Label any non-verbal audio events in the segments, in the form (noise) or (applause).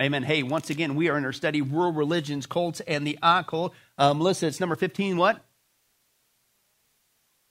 Amen. Hey, once again, we are in our study, World Religions, Cults, and the Occult. Uh, Melissa, it's number 15. What?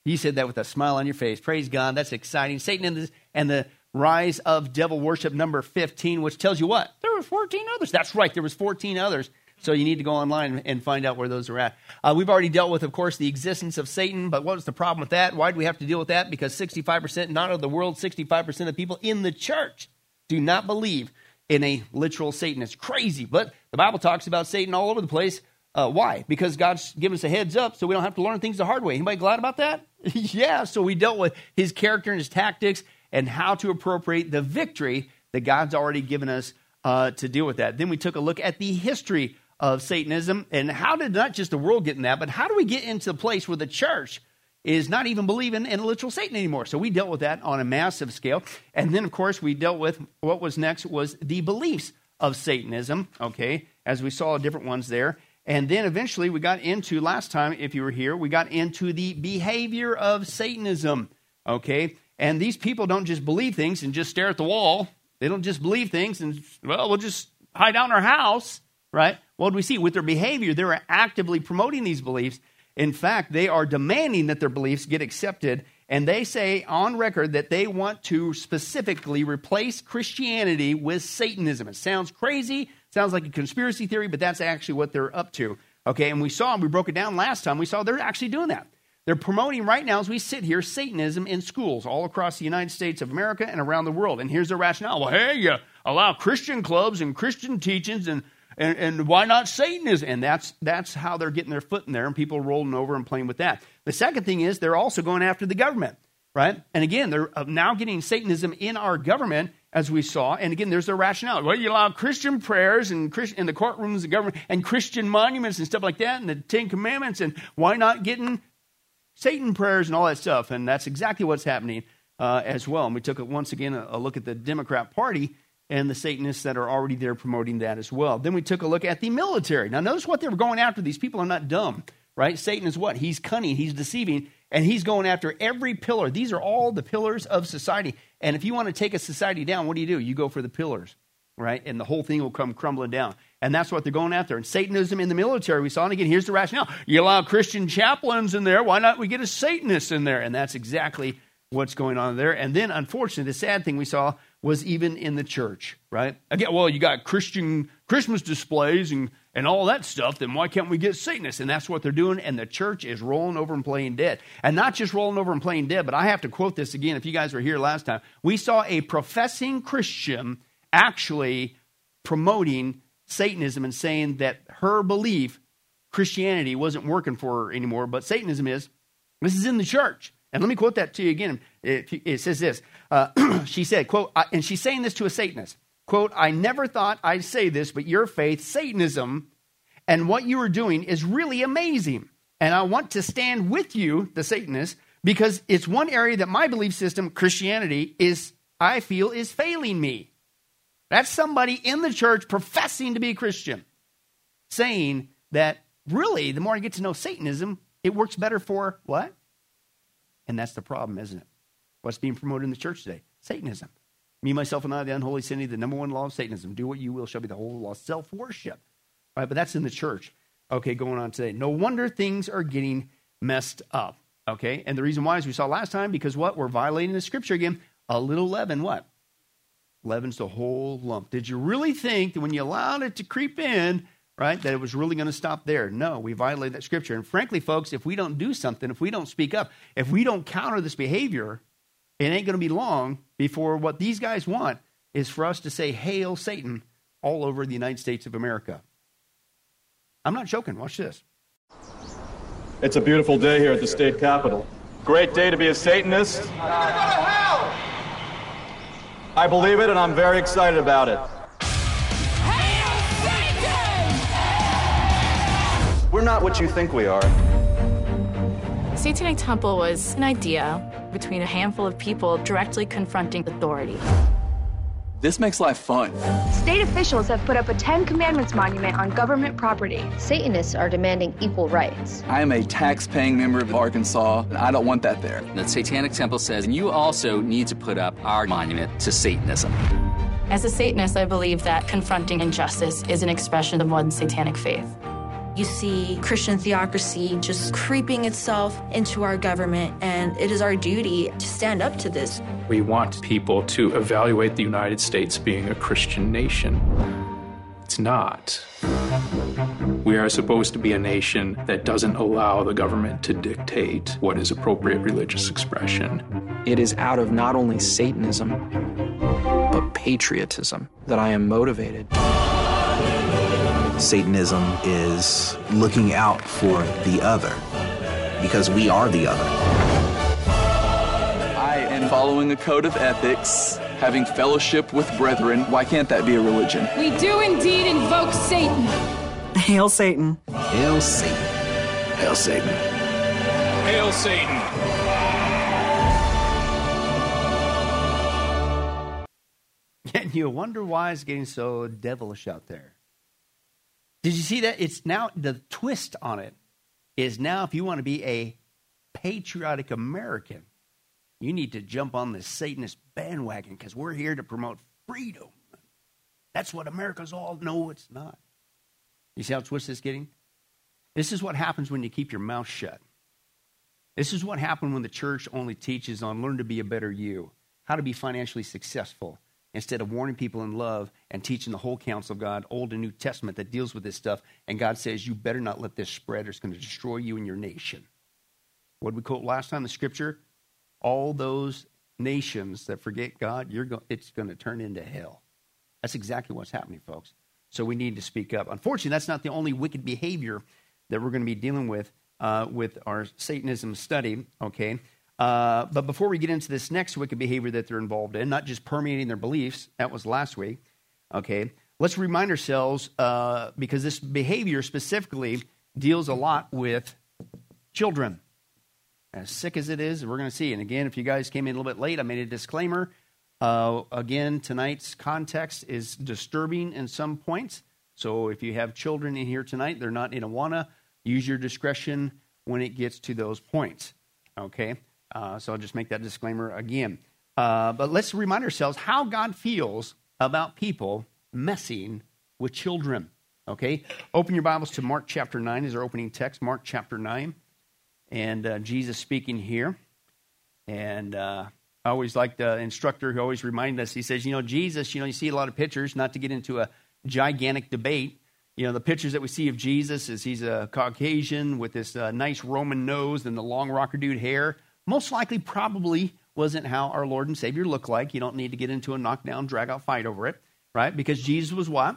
You said that with a smile on your face. Praise God. That's exciting. Satan and the, and the rise of devil worship, number 15, which tells you what? There were 14 others. That's right. There was 14 others. So you need to go online and find out where those are at. Uh, we've already dealt with, of course, the existence of Satan, but what was the problem with that? Why do we have to deal with that? Because 65%, not of the world, 65% of people in the church do not believe in a literal Satan. It's crazy, but the Bible talks about Satan all over the place. Uh, why? Because God's given us a heads up so we don't have to learn things the hard way. Anybody glad about that? (laughs) yeah, so we dealt with his character and his tactics and how to appropriate the victory that God's already given us uh, to deal with that. Then we took a look at the history of Satanism and how did not just the world get in that, but how do we get into the place where the church is not even believing in a literal Satan anymore. So we dealt with that on a massive scale. And then, of course, we dealt with what was next was the beliefs of Satanism, okay, as we saw different ones there. And then eventually we got into, last time, if you were here, we got into the behavior of Satanism, okay? And these people don't just believe things and just stare at the wall. They don't just believe things and, well, we'll just hide out in our house, right? What do we see? With their behavior, they're actively promoting these beliefs in fact, they are demanding that their beliefs get accepted, and they say on record that they want to specifically replace Christianity with Satanism. It sounds crazy, sounds like a conspiracy theory, but that's actually what they're up to. Okay, and we saw, we broke it down last time, we saw they're actually doing that. They're promoting right now, as we sit here, Satanism in schools all across the United States of America and around the world. And here's their rationale. Well, hey, you allow Christian clubs and Christian teachings and and, and why not Satanism? And that's, that's how they're getting their foot in there, and people rolling over and playing with that. The second thing is they're also going after the government, right? And again, they're uh, now getting Satanism in our government, as we saw. And again, there's their rationale. Well, you allow Christian prayers and in the courtrooms of government and Christian monuments and stuff like that, and the Ten Commandments, and why not getting Satan prayers and all that stuff? And that's exactly what's happening uh, as well. And we took, once again, a, a look at the Democrat Party and the Satanists that are already there promoting that as well. Then we took a look at the military. Now, notice what they were going after. These people are not dumb, right? Satan is what? He's cunning, he's deceiving, and he's going after every pillar. These are all the pillars of society. And if you want to take a society down, what do you do? You go for the pillars, right? And the whole thing will come crumbling down. And that's what they're going after. And Satanism in the military, we saw, and again, here's the rationale. You allow Christian chaplains in there, why not we get a Satanist in there? And that's exactly what's going on there. And then, unfortunately, the sad thing we saw was even in the church, right? Again, well, you got Christian Christmas displays and, and all that stuff, then why can't we get Satanists? And that's what they're doing, and the church is rolling over and playing dead. And not just rolling over and playing dead, but I have to quote this again if you guys were here last time. We saw a professing Christian actually promoting Satanism and saying that her belief, Christianity, wasn't working for her anymore, but Satanism is. This is in the church. And let me quote that to you again. It, it says this. Uh, (clears throat) she said, quote, and she's saying this to a Satanist, quote, I never thought I'd say this, but your faith, Satanism, and what you are doing is really amazing. And I want to stand with you, the Satanist, because it's one area that my belief system, Christianity, is, I feel, is failing me. That's somebody in the church professing to be a Christian, saying that really, the more I get to know Satanism, it works better for what? And that's the problem, isn't it? What's being promoted in the church today? Satanism. Me, myself, and I, the unholy Trinity, the number one law of Satanism. Do what you will shall be the whole law. Self worship. Right? But that's in the church. Okay, going on today. No wonder things are getting messed up. Okay, and the reason why, as we saw last time, because what? We're violating the scripture again. A little leaven, what? Leaven's the whole lump. Did you really think that when you allowed it to creep in, right, that it was really going to stop there. No, we violated that scripture. And frankly, folks, if we don't do something, if we don't speak up, if we don't counter this behavior, it ain't going to be long before what these guys want is for us to say, Hail Satan, all over the United States of America. I'm not joking. Watch this. It's a beautiful day here at the state capitol. Great day to be a Satanist. I believe it, and I'm very excited about it. We're not what you think we are. Satanic Temple was an idea between a handful of people directly confronting authority. This makes life fun. State officials have put up a Ten Commandments monument on government property. Satanists are demanding equal rights. I am a tax paying member of Arkansas, and I don't want that there. The Satanic Temple says you also need to put up our monument to Satanism. As a Satanist, I believe that confronting injustice is an expression of one's satanic faith. You see Christian theocracy just creeping itself into our government, and it is our duty to stand up to this. We want people to evaluate the United States being a Christian nation. It's not. We are supposed to be a nation that doesn't allow the government to dictate what is appropriate religious expression. It is out of not only Satanism, but patriotism that I am motivated. Satanism is looking out for the other because we are the other. I am following a code of ethics, having fellowship with brethren. Why can't that be a religion? We do indeed invoke Satan. Hail Satan. Hail Satan. Hail Satan. Hail Satan. And (laughs) you wonder why it's getting so devilish out there. Did you see that? It's now the twist on it is now if you want to be a patriotic American, you need to jump on the Satanist bandwagon because we're here to promote freedom. That's what America's all. No, it's not. You see how twisted it's getting? This is what happens when you keep your mouth shut. This is what happened when the church only teaches on learn to be a better you, how to be financially successful, instead of warning people in love and teaching the whole counsel of God, Old and New Testament, that deals with this stuff. And God says, You better not let this spread, or it's going to destroy you and your nation. What we quote last time? In the scripture? All those nations that forget God, you're go- it's going to turn into hell. That's exactly what's happening, folks. So we need to speak up. Unfortunately, that's not the only wicked behavior that we're going to be dealing with uh, with our Satanism study, okay? Uh, but before we get into this next wicked behavior that they're involved in, not just permeating their beliefs, that was last week, okay? Let's remind ourselves, uh, because this behavior specifically deals a lot with children. As sick as it is, we're going to see. And again, if you guys came in a little bit late, I made a disclaimer. Uh, again, tonight's context is disturbing in some points. So if you have children in here tonight, they're not in Awana, use your discretion when it gets to those points. Okay? Uh, so I'll just make that disclaimer again. Uh, but let's remind ourselves how God feels about people messing with children. Okay? Open your Bibles to Mark chapter 9 is our opening text, Mark chapter 9. And uh, Jesus speaking here. And uh, I always like the instructor who always reminds us, he says, you know, Jesus, you know, you see a lot of pictures, not to get into a gigantic debate. You know, the pictures that we see of Jesus is he's a Caucasian with this uh, nice Roman nose and the long rocker dude hair. Most likely, probably wasn't how our Lord and Savior looked like. You don't need to get into a knockdown, drag out fight over it, right? Because Jesus was what?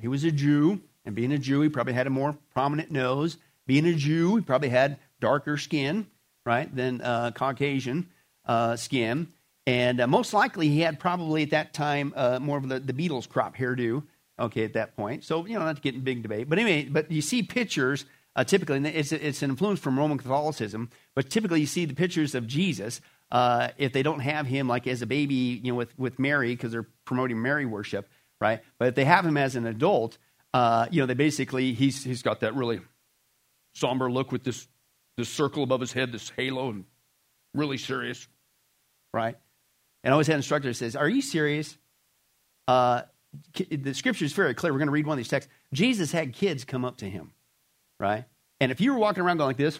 He was a Jew, and being a Jew, he probably had a more prominent nose. Being a Jew, he probably had darker skin, right, than uh, Caucasian uh, skin. And uh, most likely, he had probably at that time uh, more of the, the Beatles crop hairdo, okay, at that point. So, you know, not to get in big debate. But anyway, but you see pictures, uh, typically, it's, it's an influence from Roman Catholicism, but typically you see the pictures of Jesus. Uh, if they don't have him like as a baby, you know, with, with Mary, because they're promoting Mary worship, right? But if they have him as an adult, uh, you know, they basically, he's, he's got that really somber look with this, this circle above his head, this halo, and really serious, right? And I always had an instructor that says, Are you serious? Uh, the scripture is very clear. We're going to read one of these texts. Jesus had kids come up to him, right? And if you were walking around going like this,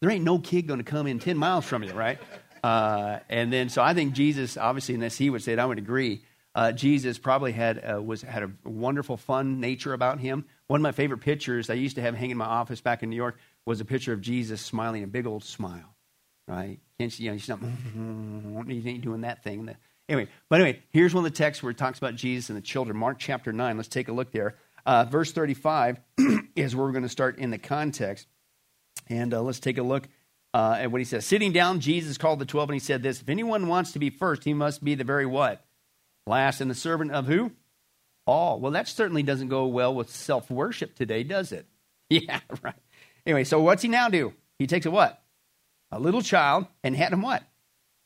there ain't no kid going to come in 10 miles from you, right? Uh, and then, so I think Jesus, obviously, unless he would say it, I would agree. Uh, Jesus probably had uh, was had a wonderful, fun nature about him. One of my favorite pictures I used to have hanging in my office back in New York was a picture of Jesus smiling, a big old smile, right? Can't you, know, he's not (laughs) doing that thing. Anyway, but anyway, here's one of the texts where it talks about Jesus and the children. Mark chapter nine. Let's take a look there. Uh, verse thirty-five (clears throat) is where we're going to start in the context, and uh, let's take a look uh, at what he says. Sitting down, Jesus called the twelve, and he said this: If anyone wants to be first, he must be the very what last, and the servant of who? All. Well, that certainly doesn't go well with self worship today, does it? (laughs) Yeah, right. Anyway, so what's he now do? He takes a what? A little child and had him what?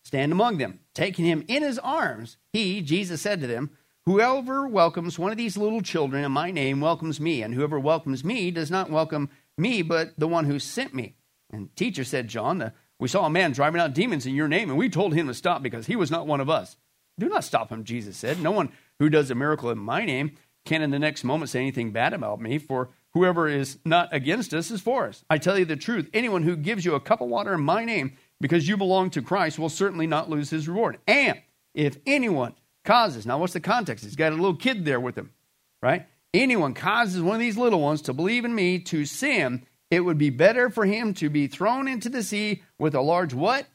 Stand among them. Taking him in his arms, he, Jesus, said to them, Whoever welcomes one of these little children in my name welcomes me, and whoever welcomes me does not welcome me, but the one who sent me. And teacher said, John, We saw a man driving out demons in your name, and we told him to stop because he was not one of us. Do not stop him, Jesus said. No one who does a miracle in my name can in the next moment say anything bad about me, for whoever is not against us is for us. I tell you the truth anyone who gives you a cup of water in my name because you belong to Christ will certainly not lose his reward. And if anyone causes, now what's the context? He's got a little kid there with him, right? Anyone causes one of these little ones to believe in me to sin, it would be better for him to be thrown into the sea with a large what?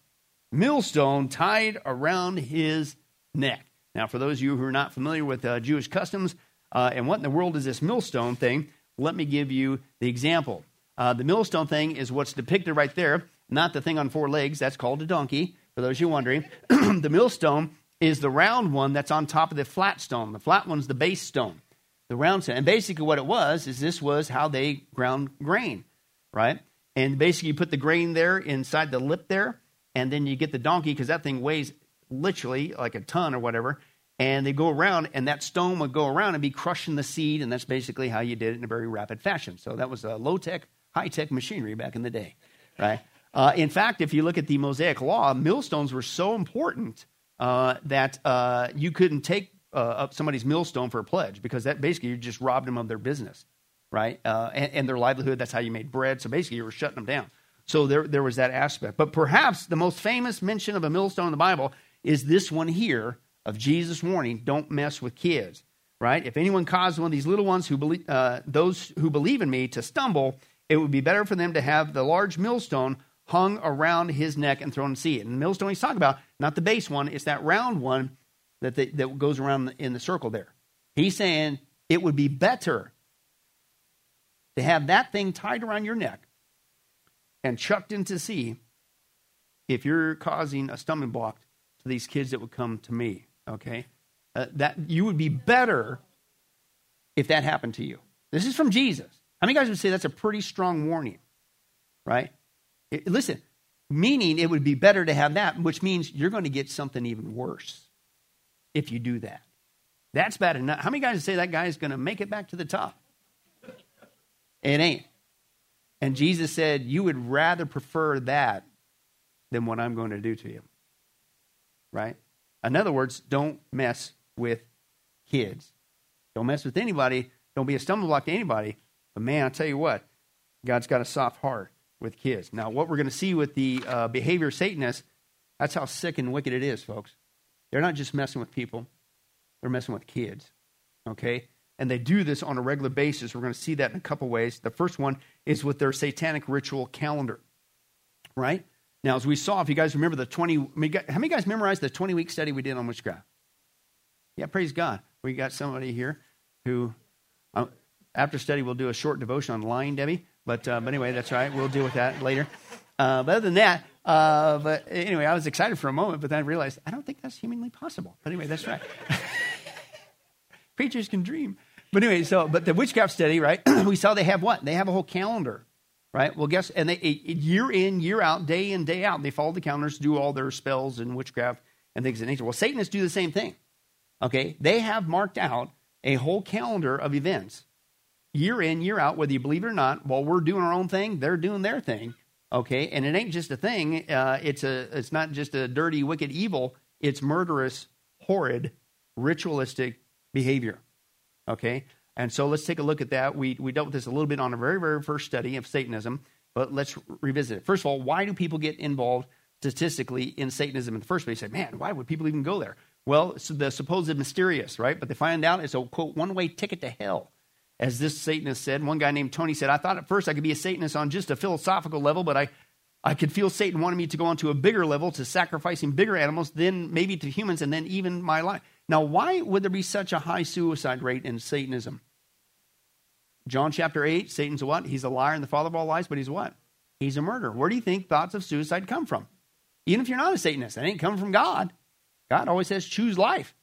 Millstone tied around his neck. Now, for those of you who are not familiar with uh, Jewish customs uh, and what in the world is this millstone thing, let me give you the example. Uh, the millstone thing is what's depicted right there, not the thing on four legs. That's called a donkey, for those of you wondering. (clears throat) the millstone is the round one that's on top of the flat stone. The flat one's the base stone, the round stone. And basically, what it was is this was how they ground grain, right? And basically, you put the grain there inside the lip there, and then you get the donkey because that thing weighs literally like a ton or whatever. And they go around, and that stone would go around and be crushing the seed, and that's basically how you did it in a very rapid fashion. So that was a low tech, high tech machinery back in the day, right? Uh, in fact, if you look at the Mosaic Law, millstones were so important uh, that uh, you couldn't take uh, up somebody's millstone for a pledge because that basically you just robbed them of their business, right? Uh, and, and, their livelihood. That's how you made bread. So basically, you were shutting them down. So there, there was that aspect. But perhaps the most famous mention of a millstone in the Bible is this one here of Jesus warning: "Don't mess with kids." Right? If anyone causes one of these little ones who believe, uh, those who believe in me to stumble, it would be better for them to have the large millstone hung around his neck and thrown the sea. And the millstone he's talking about, not the base one, it's that round one that, they, that goes around in the circle there. He's saying it would be better to have that thing tied around your neck and chucked into the sea if you're causing a stumbling block to these kids that would come to me. Okay, uh, that you would be better if that happened to you. This is from Jesus. How many guys would say that's a pretty strong warning, right? Listen, meaning it would be better to have that, which means you're going to get something even worse if you do that. That's bad enough. How many guys say that guy's going to make it back to the top? It ain't. And Jesus said, You would rather prefer that than what I'm going to do to you. Right? In other words, don't mess with kids. Don't mess with anybody. Don't be a stumbling block to anybody. But man, I'll tell you what, God's got a soft heart with kids. Now, what we're going to see with the uh, behavior of Satanists, that's how sick and wicked it is, folks. They're not just messing with people, they're messing with kids. Okay? And they do this on a regular basis. We're going to see that in a couple ways. The first one is with their satanic ritual calendar. Right? Now, as we saw, if you guys remember the 20, how many guys memorized the 20 week study we did on witchcraft? Yeah, praise God. We got somebody here who, uh, after study, we'll do a short devotion on lying, Debbie. But, uh, but anyway, that's right. We'll deal with that later. Uh, but other than that, uh, but anyway, I was excited for a moment, but then I realized I don't think that's humanly possible. But anyway, that's right. (laughs) Preachers can dream. But anyway, so but the witchcraft study, right? (clears throat) we saw they have what? They have a whole calendar, right? Well, guess and they year in, year out, day in, day out, they follow the calendars, do all their spells and witchcraft and things of nature. Well, Satanists do the same thing. Okay, they have marked out a whole calendar of events year in, year out, whether you believe it or not, while we're doing our own thing, they're doing their thing. Okay, and it ain't just a thing. Uh, it's a. It's not just a dirty, wicked, evil. It's murderous, horrid, ritualistic behavior. Okay, and so let's take a look at that. We we dealt with this a little bit on a very very first study of Satanism, but let's revisit it. First of all, why do people get involved statistically in Satanism in the first place? You say, man, why would people even go there? Well, so the supposed mysterious, right? But they find out it's a quote one way ticket to hell as this Satanist said. One guy named Tony said, I thought at first I could be a Satanist on just a philosophical level, but I, I could feel Satan wanted me to go on to a bigger level, to sacrificing bigger animals, then maybe to humans, and then even my life. Now, why would there be such a high suicide rate in Satanism? John chapter 8, Satan's what? He's a liar and the father of all lies, but he's what? He's a murderer. Where do you think thoughts of suicide come from? Even if you're not a Satanist, that ain't coming from God. God always says choose life.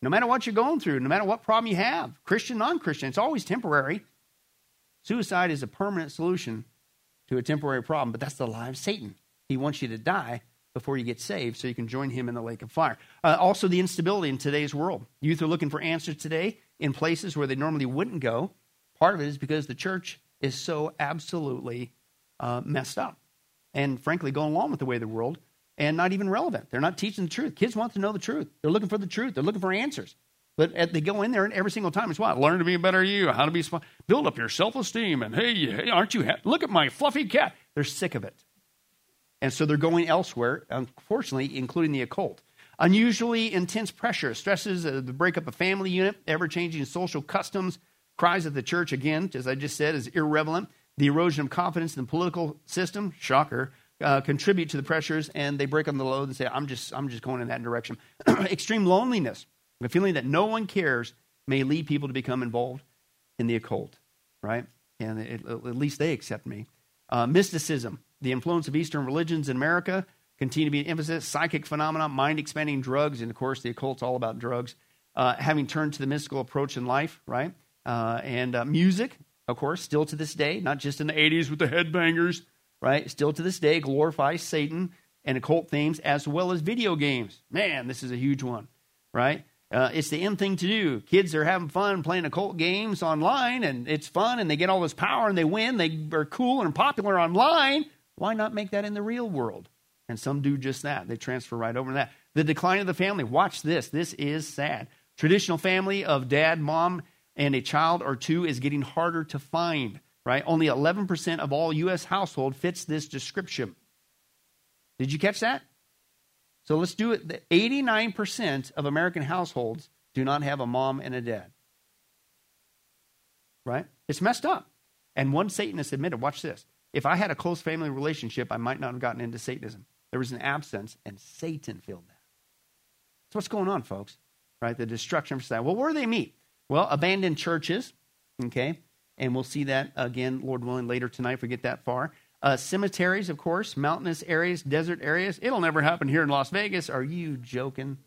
No matter what you're going through, no matter what problem you have, Christian, non Christian, it's always temporary. Suicide is a permanent solution to a temporary problem, but that's the lie of Satan. He wants you to die before you get saved so you can join him in the lake of fire. Uh, also, the instability in today's world. Youth are looking for answers today in places where they normally wouldn't go. Part of it is because the church is so absolutely uh, messed up and frankly going along with the way of the world and not even relevant. They're not teaching the truth. Kids want to know the truth. They're looking for the truth. They're looking for answers. But they go in there and every single time it's what? Learn to be a better you, how to be smart, build up your self esteem, and hey, hey, aren't you happy? Look at my fluffy cat. They're sick of it. And so they're going elsewhere, unfortunately, including the occult. Unusually intense pressure, stresses uh, the breakup of family unit, ever changing social customs, cries of the church, again, as I just said, is irrelevant. The erosion of confidence in the political system, shocker, uh, contribute to the pressures, and they break on the load and say, "I'm just, I'm just going in that direction." (clears throat) Extreme loneliness, the feeling that no one cares, may lead people to become involved in the occult, right? And it, at least they accept me. Uh, mysticism, the influence of Eastern religions in America, continue to be an emphasis. Psychic phenomena, mind expanding drugs, and of course, the occult's all about drugs. Uh, having turned to the mystical approach in life, right? Uh, and uh, music, of course, still to this day, not just in the 80s with the headbangers, right? Still to this day, glorifies Satan and occult themes as well as video games. Man, this is a huge one, right? Uh, it's the end thing to do. Kids are having fun playing occult games online, and it's fun, and they get all this power, and they win. They are cool and popular online. Why not make that in the real world? And some do just that. They transfer right over to that. The decline of the family. Watch this. This is sad. Traditional family of dad, mom, and a child or two is getting harder to find, right? Only 11% of all U.S. household fits this description. Did you catch that? So let's do it. 89% of American households do not have a mom and a dad. Right? It's messed up. And one Satanist admitted, watch this. If I had a close family relationship, I might not have gotten into Satanism. There was an absence, and Satan filled that. So what's going on, folks? Right? The destruction of society. Well, where do they meet? Well, abandoned churches, okay? And we'll see that again, Lord willing, later tonight if we get that far. Uh, cemeteries, of course, mountainous areas, desert areas. It'll never happen here in Las Vegas. Are you joking?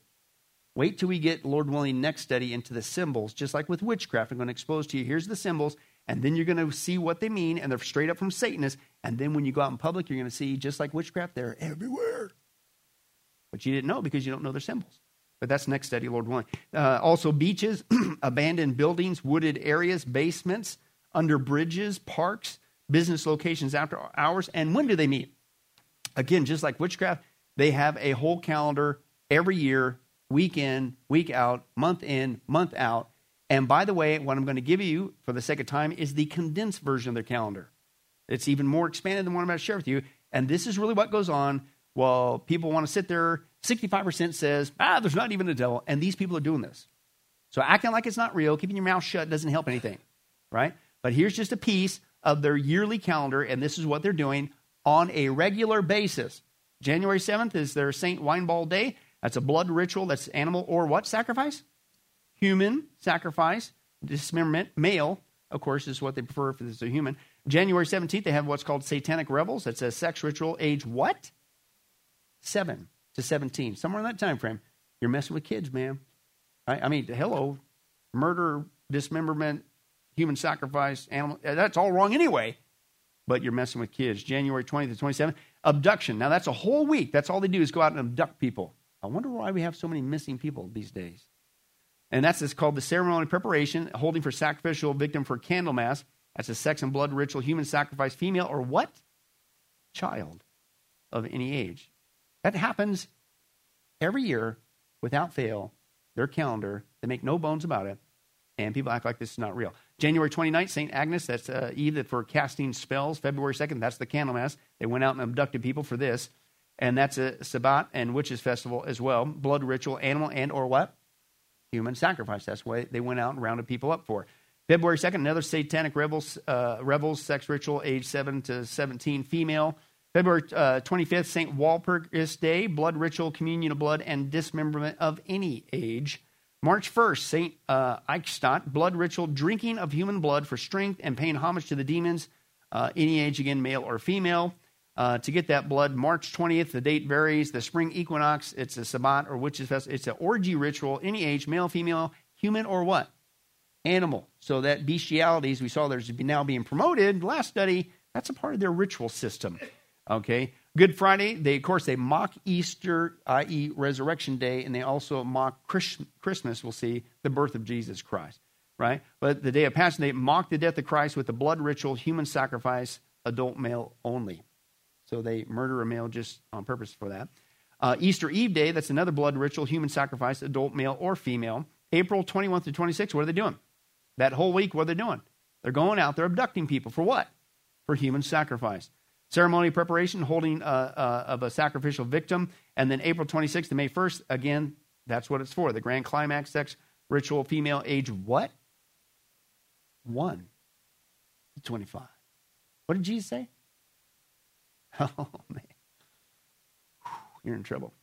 Wait till we get, Lord willing, next study into the symbols, just like with witchcraft. I'm going to expose to you here's the symbols, and then you're going to see what they mean, and they're straight up from Satanists. And then when you go out in public, you're going to see, just like witchcraft, they're everywhere. But you didn't know because you don't know their symbols. But that's next study, Lord willing. Uh, also, beaches, (clears throat) abandoned buildings, wooded areas, basements, under bridges, parks business locations after hours. And when do they meet? Again, just like witchcraft, they have a whole calendar every year, week in, week out, month in, month out. And by the way, what I'm going to give you for the sake of time is the condensed version of their calendar. It's even more expanded than what I'm about to share with you. And this is really what goes on while people want to sit there. 65% says, ah, there's not even a devil. And these people are doing this. So acting like it's not real, keeping your mouth shut doesn't help anything, right? But here's just a piece of their yearly calendar, and this is what they're doing on a regular basis. January 7th is their St. Winebald Day. That's a blood ritual. That's animal or what sacrifice? Human sacrifice. Dismemberment. Male, of course, is what they prefer if it's a human. January 17th, they have what's called satanic revels. That's a sex ritual age what? 7 to 17. Somewhere in that time frame. You're messing with kids, man. I, I mean, hello. Murder, dismemberment, human sacrifice, animal. That's all wrong anyway. But you're messing with kids. January 20th to 27th, abduction. Now that's a whole week. That's all they do is go out and abduct people. I wonder why we have so many missing people these days. And that's it's called the ceremony preparation, holding for sacrificial victim for Candlemas. That's a sex and blood ritual, human sacrifice, female or what? Child of any age. That happens every year without fail. Their calendar, they make no bones about it, and people act like this is not real. January 29th, St. Agnes, that's uh, Eve for casting spells. February 2nd, that's the Candlemas. They went out and abducted people for this. And that's a Sabbat and Witches Festival as well. Blood ritual, animal and or what? Human sacrifice. That's what they went out and rounded people up for. February 2nd, another satanic rebels, uh, rebels sex ritual, age 7 to 17, female. February uh, 25th, St. Walpurgis Day, blood ritual, communion of blood, and dismemberment of any age. March 1st, St. Uh, Eichstatt, blood ritual, drinking of human blood for strength and paying homage to the demons, uh, any age, again, male or female. Uh, to get that blood, March 20th, the date varies. The spring equinox, it's a Sabbat or witches fest. It's an orgy ritual, any age, male, female, human, or what? Animal. So that bestiality, as we saw there's now being promoted, last study, that's a part of their ritual system. Okay? Good Friday, they of course they mock Easter, i.e., Resurrection Day, and they also mock Christmas. We'll see the birth of Jesus Christ, right? But the day of Passion, they mock the death of Christ with the blood ritual, human sacrifice, adult male only. So they murder a male just on purpose for that. Uh, Easter Eve Day, that's another blood ritual, human sacrifice, adult male or female. April 21 through 26, what are they doing? That whole week, what are they doing? They're going out, they're abducting people. For what? For human sacrifice. Ceremony preparation, holding uh, uh, of a sacrificial victim. And then April 26th to May 1st, again, that's what it's for. The grand climax sex ritual, female age what? 1 to 25. What did Jesus say? (laughs) Oh, man. You're in trouble.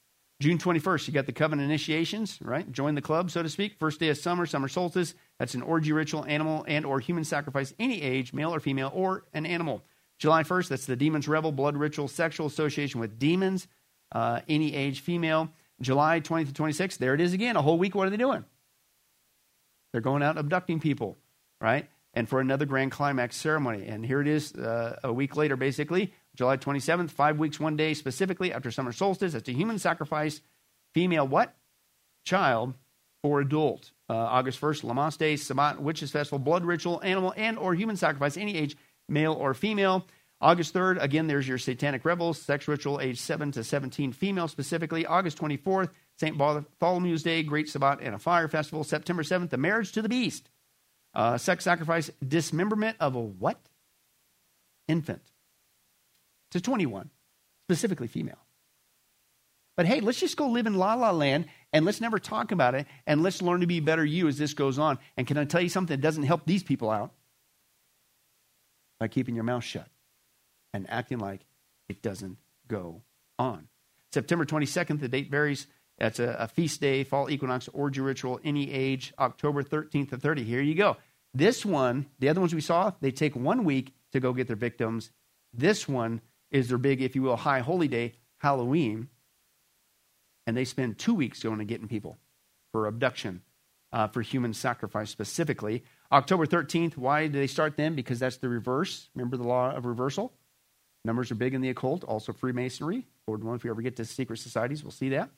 June 21st, you got the covenant initiations, right? Join the club, so to speak. First day of summer, summer solstice. That's an orgy ritual, animal and or human sacrifice, any age, male or female, or an animal. July 1st, that's the demon's revel, blood ritual, sexual association with demons, uh, any age, female. July 20th to 26th, there it is again, a whole week. What are they doing? They're going out abducting people, right? And for another grand climax ceremony. And here it is uh, a week later, basically, July 27th, five weeks, one day, specifically after summer solstice. It's a human sacrifice, female what? Child or adult. Uh, August 1st, Lammas Day, Sabbat, Witches Festival, blood ritual, animal and or human sacrifice, any age, male or female. August 3rd, again, there's your satanic revels, sex ritual, age 7 to 17, female specifically. August 24th, St. Bartholomew's Day, Great Sabbat and a Fire Festival. September 7th, the marriage to the beast. Uh, sex sacrifice, dismemberment of a what? Infant. To 21, specifically female. But hey, let's just go live in la la land and let's never talk about it and let's learn to be better you as this goes on. And can I tell you something that doesn't help these people out? By keeping your mouth shut and acting like it doesn't go on. September 22nd, the date varies. That's a, a, feast day, fall equinox, orgy ritual, any age, October 13th to 30. Here you go. This one, the other ones we saw, they take one week to go get their victims. This one is their big, if you will, high holy day, Halloween. And they spend two weeks going and getting people for abduction, uh, for human sacrifice specifically. October 13th, why do they start then? Because that's the reverse. Remember the law of reversal? Numbers are big in the occult, also Freemasonry. Lord willing, if we ever get to secret societies, we'll see that.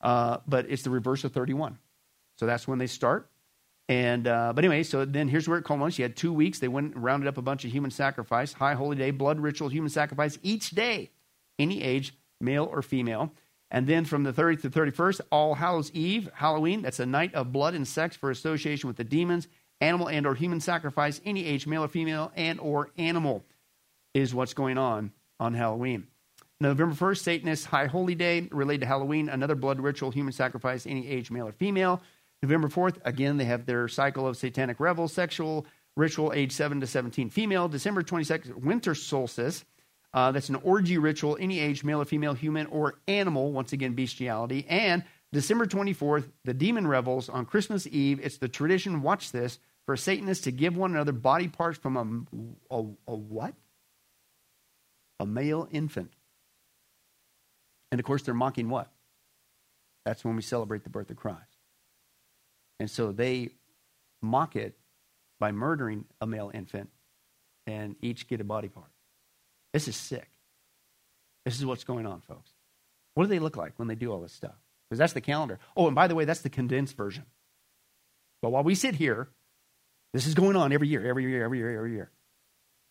Uh, but it's the reverse of 31. So that's when they start. And uh, but anyway, so then here's where it culminates. You had two weeks. They went and rounded up a bunch of human sacrifice, high holy day, blood ritual, human sacrifice each day, any age, male or female. And then from the 30th to 31st, All Hallows Eve, Halloween. That's a night of blood and sex for association with the demons, animal and or human sacrifice, any age, male or female, and or animal, is what's going on on Halloween. November 1st, Satanist High Holy Day, related to Halloween, another blood ritual, human sacrifice, any age, male or female. November 4th, again, they have their cycle of satanic revel, sexual ritual, age 7 to 17 female. December 22nd, winter solstice. Uh, that's an orgy ritual, any age, male or female, human or animal, once again, bestiality. And December 24th, the demon revels on Christmas Eve. It's the tradition, watch this, for Satanists to give one another body parts from a, a, a what? A male infant. And of course, they're mocking what? That's when we celebrate the birth of Christ. And so they mock it by murdering a male infant and each get a body part. This is sick. This is what's going on, folks. What do they look like when they do all this stuff? Because that's the calendar. Oh, and by the way, that's the condensed version. But while we sit here, this is going on every year, every year, every year, every year.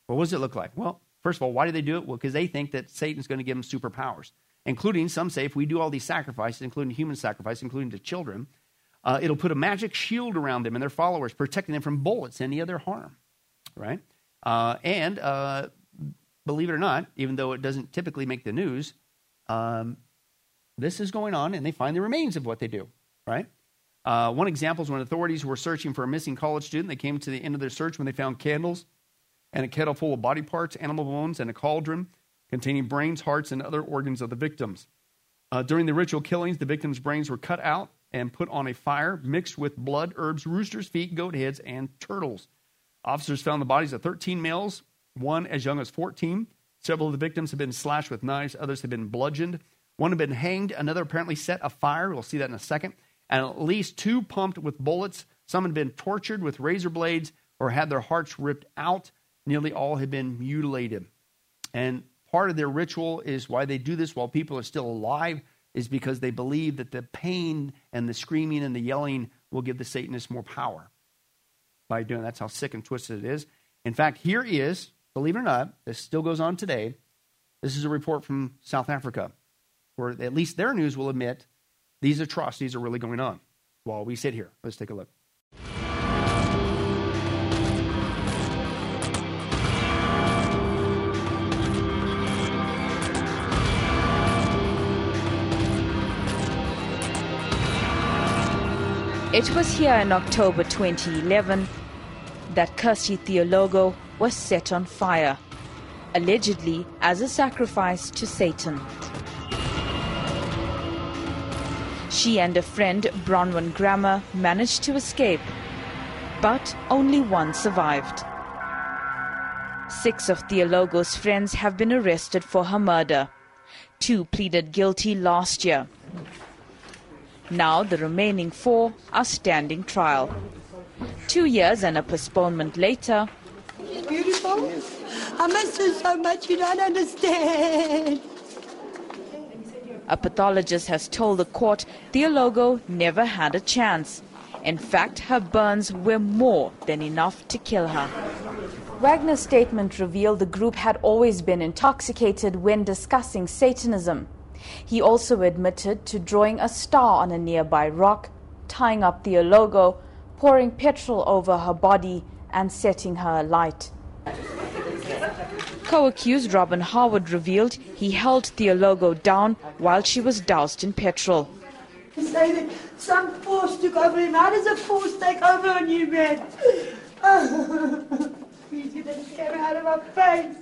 Well, what does it look like? Well, first of all, why do they do it? Well, because they think that Satan's going to give them superpowers, including some say if we do all these sacrifices, including human sacrifice, including to children, uh, it'll put a magic shield around them and their followers, protecting them from bullets, any other harm, right? Uh, and uh, believe it or not, even though it doesn't typically make the news, um, this is going on, and they find the remains of what they do, right? Uh, one example is when authorities were searching for a missing college student. They came to the end of their search when they found candles and a kettle full of body parts, animal bones, and a cauldron containing brains, hearts, and other organs of the victims. Uh, during the ritual killings, the victims' brains were cut out and put on a fire mixed with blood, herbs, roosters' feet, goat heads, and turtles. Officers found the bodies of 13 males, one as young as 14. Several of the victims had been slashed with knives, others had been bludgeoned. One had been hanged, another apparently set afire. We'll see that in a second. And at least two pumped with bullets. Some had been tortured with razor blades or had their hearts ripped out. Nearly all had been mutilated. And part of their ritual is why they do this while people are still alive is because they believe that the pain and the screaming and the yelling will give the Satanists more power by doing that's how sick and twisted it is. In fact, here is, believe it or not, this still goes on today, This is a report from South Africa, where at least their news will admit these atrocities are really going on while we sit here. Let's take a look. It was here in October 2011 that Kirsty Theologo was set on fire, allegedly as a sacrifice to Satan. She and a friend, Bronwyn Grammer, managed to escape, but only one survived. Six of Theologo's friends have been arrested for her murder. Two pleaded guilty last year. Now the remaining four are standing trial. Two years and a postponement later, She's beautiful. I miss her so much, you don't understand. A pathologist has told the court Theologo never had a chance. In fact, her burns were more than enough to kill her. Wagner's statement revealed the group had always been intoxicated when discussing Satanism. He also admitted to drawing a star on a nearby rock, tying up Theologo, pouring petrol over her body, and setting her alight. Co accused Robin Howard revealed he held Theologo down while she was doused in petrol. You say that some force took over him. How does a force take over on you, man? Please get that camera out of my face.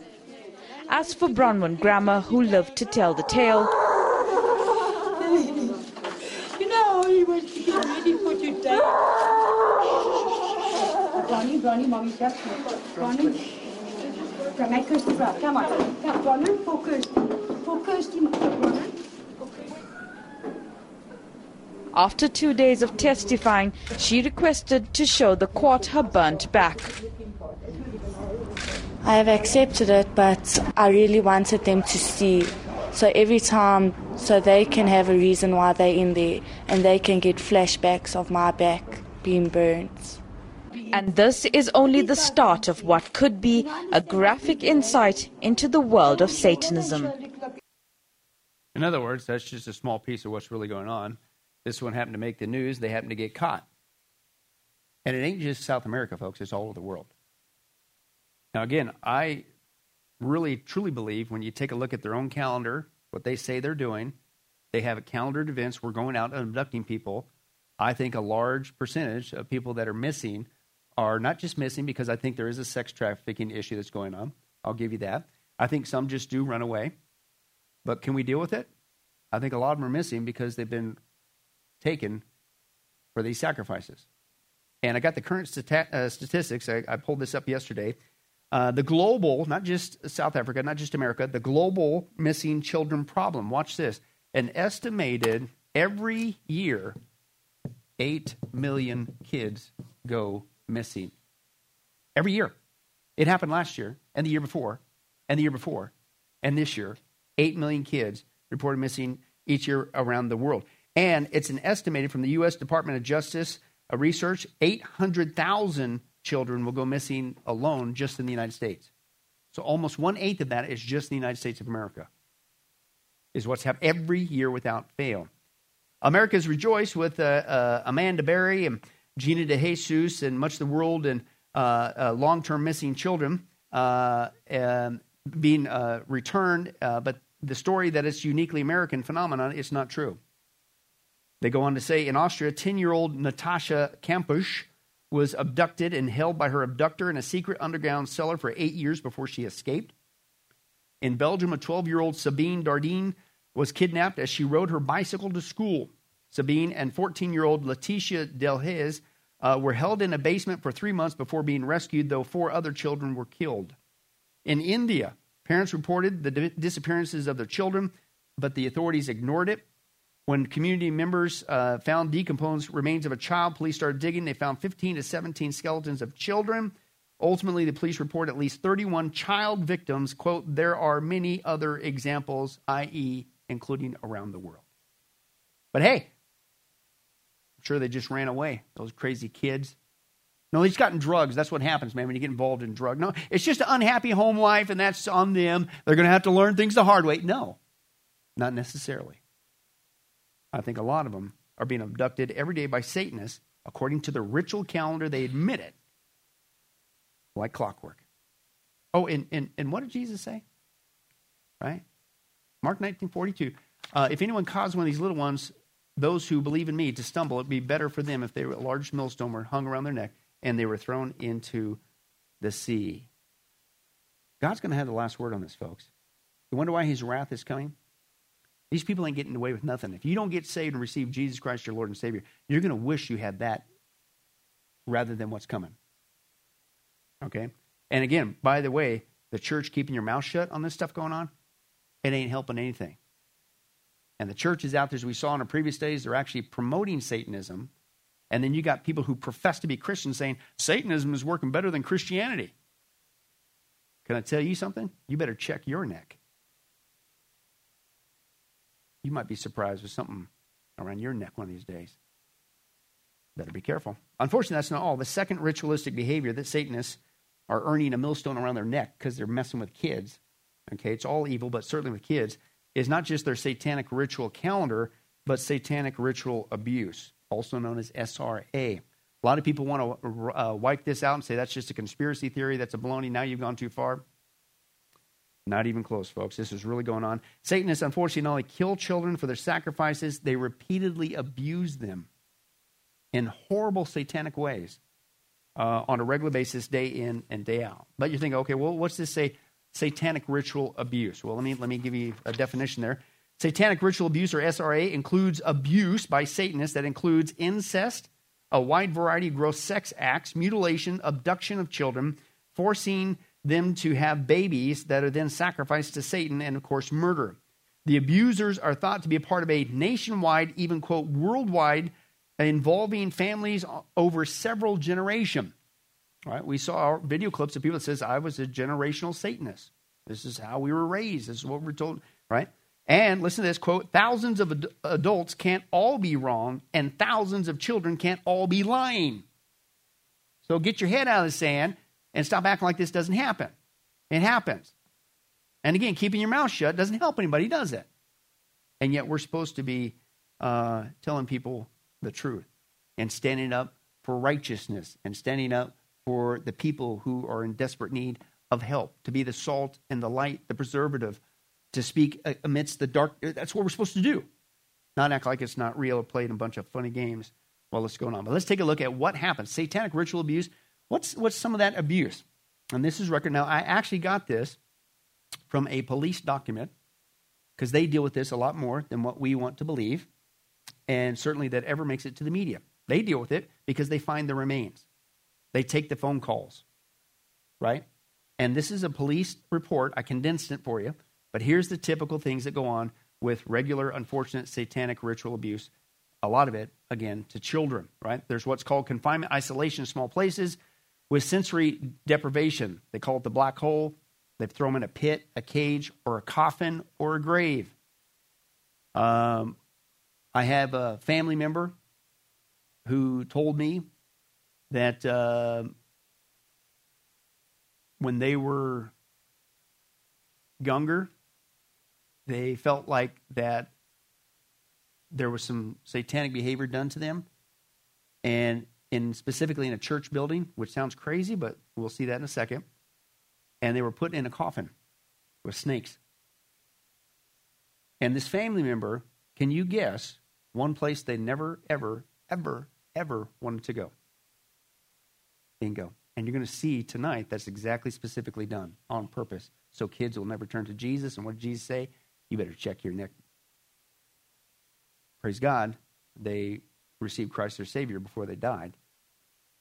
As for Bronwyn Grammer, who lived to tell the tale, (laughs) you know how he wants to get ready for today. Ronnie, Ronnie, mommy's got Ronnie. Come, make Kirsty proud. Come on. Come, Ronnie, for Kirsty. For Kirsty, Ronnie. after two days of testifying, she requested to show the court her burnt back. I have accepted it, but I really wanted them to see. So every time, so they can have a reason why they're in there and they can get flashbacks of my back being burnt. And this is only the start of what could be a graphic insight into the world of Satanism. In other words, that's just a small piece of what's really going on. This one happened to make the news. They happened to get caught. And it ain't just South America, folks, it's all over the world. Now, again, I really truly believe when you take a look at their own calendar, what they say they're doing, they have a calendared events. We're going out and abducting people. I think a large percentage of people that are missing are not just missing because I think there is a sex trafficking issue that's going on. I'll give you that. I think some just do run away. But can we deal with it? I think a lot of them are missing because they've been taken for these sacrifices. And I got the current uh, statistics. I, I, pulled this up yesterday. Uh, the global, not just South Africa, not just America, the global missing children problem. Watch this. An estimated every year, 8 million kids go missing. Every year. It happened last year, and the year before, and the year before, and this year. 8 million kids reported missing each year around the world. And it's an estimated from the U.S. Department of Justice uh, research 800,000 children will go missing alone just in the United States. So almost one eighth of that is just in the United States of America, is what's happened every year without fail. America's rejoiced with uh, uh, Amanda Berry and Gina DeJesus and much the world and uh, uh long term missing children uh, being uh, returned. but the story that it's uniquely American phenomenon is not true. They go on to say in Austria, 10 year old Natasha Kampusch was abducted and held by her abductor in a secret underground cellar for eight years before she escaped. In Belgium, a 12 year old Sabine Dardenne was kidnapped as she rode her bicycle to school. Sabine and 14 year old Laetitia Delhez uh, were held in a basement for three months before being rescued, though four other children were killed. In India, parents reported the disappearances of their children, but the authorities ignored it. When community members uh, found decomposed remains of a child, police started digging. They found 15 to 17 skeletons of children. Ultimately, the police report at least 31 child victims. Quote, there are many other examples, i.e., including around the world. But hey, I'm sure they just ran away, those crazy kids. No, he's gotten drugs. That's what happens, man, when you get involved in drug. No, it's just an unhappy home life, and that's on them. They're going to have to learn things the hard way. No, not necessarily. I think a lot of them are being abducted every day by Satanists according to the ritual calendar. They admit it, like clockwork. Oh, and, and, and what did Jesus say? Right? Mark 1942. Uh, if anyone caused one of these little ones, those who believe in me, to stumble, it'd be better for them if they were a large millstone were hung around their neck and they were thrown into the sea. God's going to have the last word on this, folks. You wonder why his wrath is coming? These people ain't getting away with nothing. If you don't get saved and receive Jesus Christ, your Lord and Savior, you're going to wish you had that rather than what's coming. Okay? And again, by the way, the church keeping your mouth shut on this stuff going on, it ain't helping anything. And the churches out there, as we saw in our previous days, they're actually promoting Satanism and then you got people who profess to be Christians saying Satanism is working better than Christianity. Can I tell you something? You better check your neck. You might be surprised with something around your neck one of these days. Better be careful. Unfortunately, that's not all. The second ritualistic behavior that Satanists are earning a millstone around their neck because they're messing with kids, okay, it's all evil, but certainly with kids, is not just their satanic ritual calendar, but satanic ritual abuse also known as SRA. A lot of people want to uh, wipe this out and say that's just a conspiracy theory, that's a baloney. Now you've gone too far. Not even close, folks. This is really going on. Satanists, unfortunately, not only kill children for their sacrifices, they repeatedly abuse them in horrible satanic ways uh, on a regular basis, day in and day out. But you think, okay, well, what's this say? Satanic ritual abuse. Well, let me let me give you a definition there. Satanic ritual abuse, or SRA, includes abuse by Satanists that includes incest, a wide variety of gross sex acts, mutilation, abduction of children, forcing them to have babies that are then sacrificed to Satan, and of course, murder. The abusers are thought to be a part of a nationwide, even quote, worldwide, involving families over several generations. Right? We saw our video clips of people that says, I was a generational Satanist. This is how we were raised. This is what we're told, right? And listen to this quote thousands of ad- adults can't all be wrong, and thousands of children can't all be lying. So get your head out of the sand and stop acting like this doesn't happen. It happens. And again, keeping your mouth shut doesn't help anybody, does it? And yet we're supposed to be uh, telling people the truth and standing up for righteousness and standing up for the people who are in desperate need of help, to be the salt and the light, the preservative to speak uh, amidst the dark. Uh, that's what we're supposed to do. Not act like it's not real or playing a bunch of funny games while it's going on. But let's take a look at what happens. Satanic ritual abuse. What's, what's some of that abuse? And this is record. Now, I actually got this from a police document because they deal with this a lot more than what we want to believe, and certainly that ever makes it to the media. They deal with it because they find the remains. They take the phone calls, right? And this is a police report. I condensed it for you but here's the typical things that go on with regular, unfortunate satanic ritual abuse. A lot of it, again, to children, right? There's what's called confinement, isolation, small places with sensory deprivation. They call it the black hole. They throw them in a pit, a cage, or a coffin, or a grave. Um, I have a family member who told me that uh, when they were younger, they felt like that there was some satanic behavior done to them, and in specifically in a church building, which sounds crazy, but we'll see that in a second. And they were put in a coffin with snakes. And this family member, can you guess one place they never, ever, ever, ever wanted to go? Bingo. And you're going to see tonight that's exactly specifically done on purpose. So kids will never turn to Jesus. And what did Jesus say? you better check your neck. Praise God, they received Christ their Savior before they died,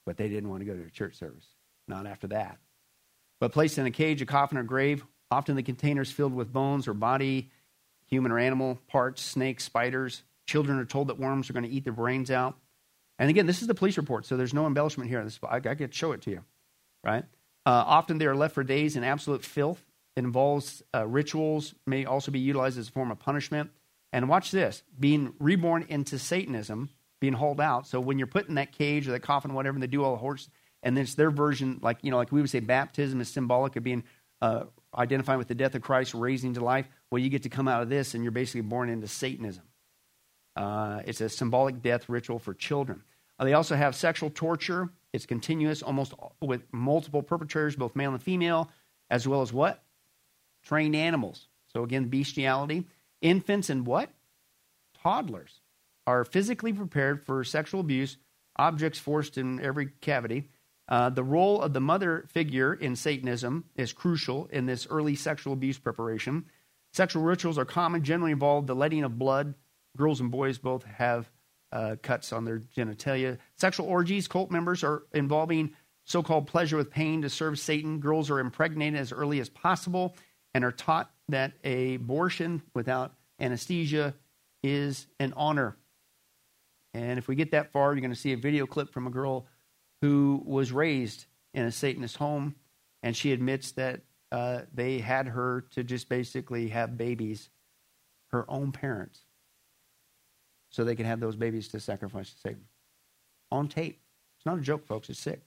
but they didn't want to go to a church service. Not after that. But placed in a cage, a coffin, or grave, often the containers filled with bones or body, human or animal parts, snakes, spiders. Children are told that worms are going to eat their brains out. And again, this is the police report, so there's no embellishment here. This, I, I could show it to you, right? Uh, often they are left for days in absolute filth it involves uh, rituals, may also be utilized as a form of punishment. And watch this being reborn into Satanism, being hauled out. So when you're put in that cage or that coffin, whatever, and they do all the horse and it's their version, like you know, like we would say, baptism is symbolic of being uh, identifying with the death of Christ, raising to life. Well, you get to come out of this, and you're basically born into Satanism. Uh, it's a symbolic death ritual for children. Uh, they also have sexual torture. It's continuous, almost with multiple perpetrators, both male and female, as well as what? Trained animals. So again, bestiality. Infants and what? Toddlers are physically prepared for sexual abuse, objects forced in every cavity. Uh, the role of the mother figure in Satanism is crucial in this early sexual abuse preparation. Sexual rituals are common, generally involve the letting of blood. Girls and boys both have uh, cuts on their genitalia. Sexual orgies, cult members are involving so called pleasure with pain to serve Satan. Girls are impregnated as early as possible and are taught that abortion without anesthesia is an honor. And if we get that far, you're going to see a video clip from a girl who was raised in a Satanist home, and she admits that uh, they had her to just basically have babies, her own parents, so they could have those babies to sacrifice to Satan. On tape. It's not a joke, folks. It's sick,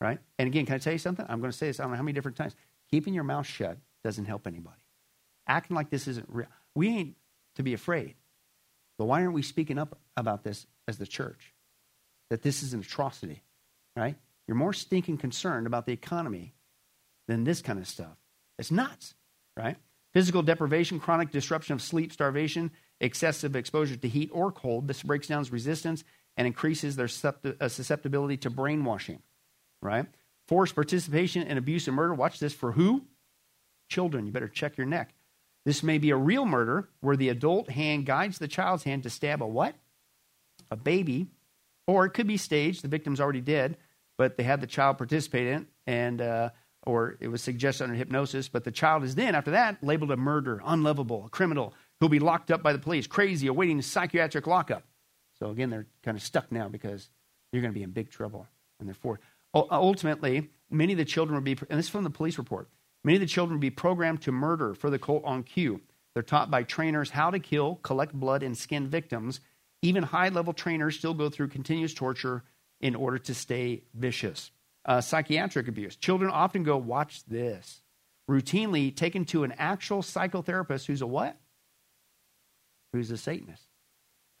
right? And again, can I tell you something? I'm going to say this I don't know how many different times. Keeping your mouth shut doesn't help anybody. Acting like this isn't real. We ain't to be afraid. But why aren't we speaking up about this as the church? That this is an atrocity, right? You're more stinking concerned about the economy than this kind of stuff. It's nuts, right? Physical deprivation, chronic disruption of sleep, starvation, excessive exposure to heat or cold. This breaks down resistance and increases their uh, susceptibility to brainwashing, right? Forced participation in abuse and murder. Watch this for who? Children. You better check your neck. This may be a real murder where the adult hand guides the child's hand to stab a what? A baby. Or it could be staged. The victim's already dead, but they had the child participate in it, and uh, or it was suggested under hypnosis. But the child is then, after that, labeled a murder, unlovable, a criminal who'll be locked up by the police, crazy, awaiting psychiatric lockup. So again, they're kind of stuck now because you're going to be in big trouble. And therefore, ultimately, many of the children will be, and this is from the police report, Many of the children will be programmed to murder for the cult on cue. They're taught by trainers how to kill, collect blood, and skin victims. Even high level trainers still go through continuous torture in order to stay vicious. Uh, psychiatric abuse. Children often go, watch this, routinely taken to an actual psychotherapist who's a what? Who's a Satanist.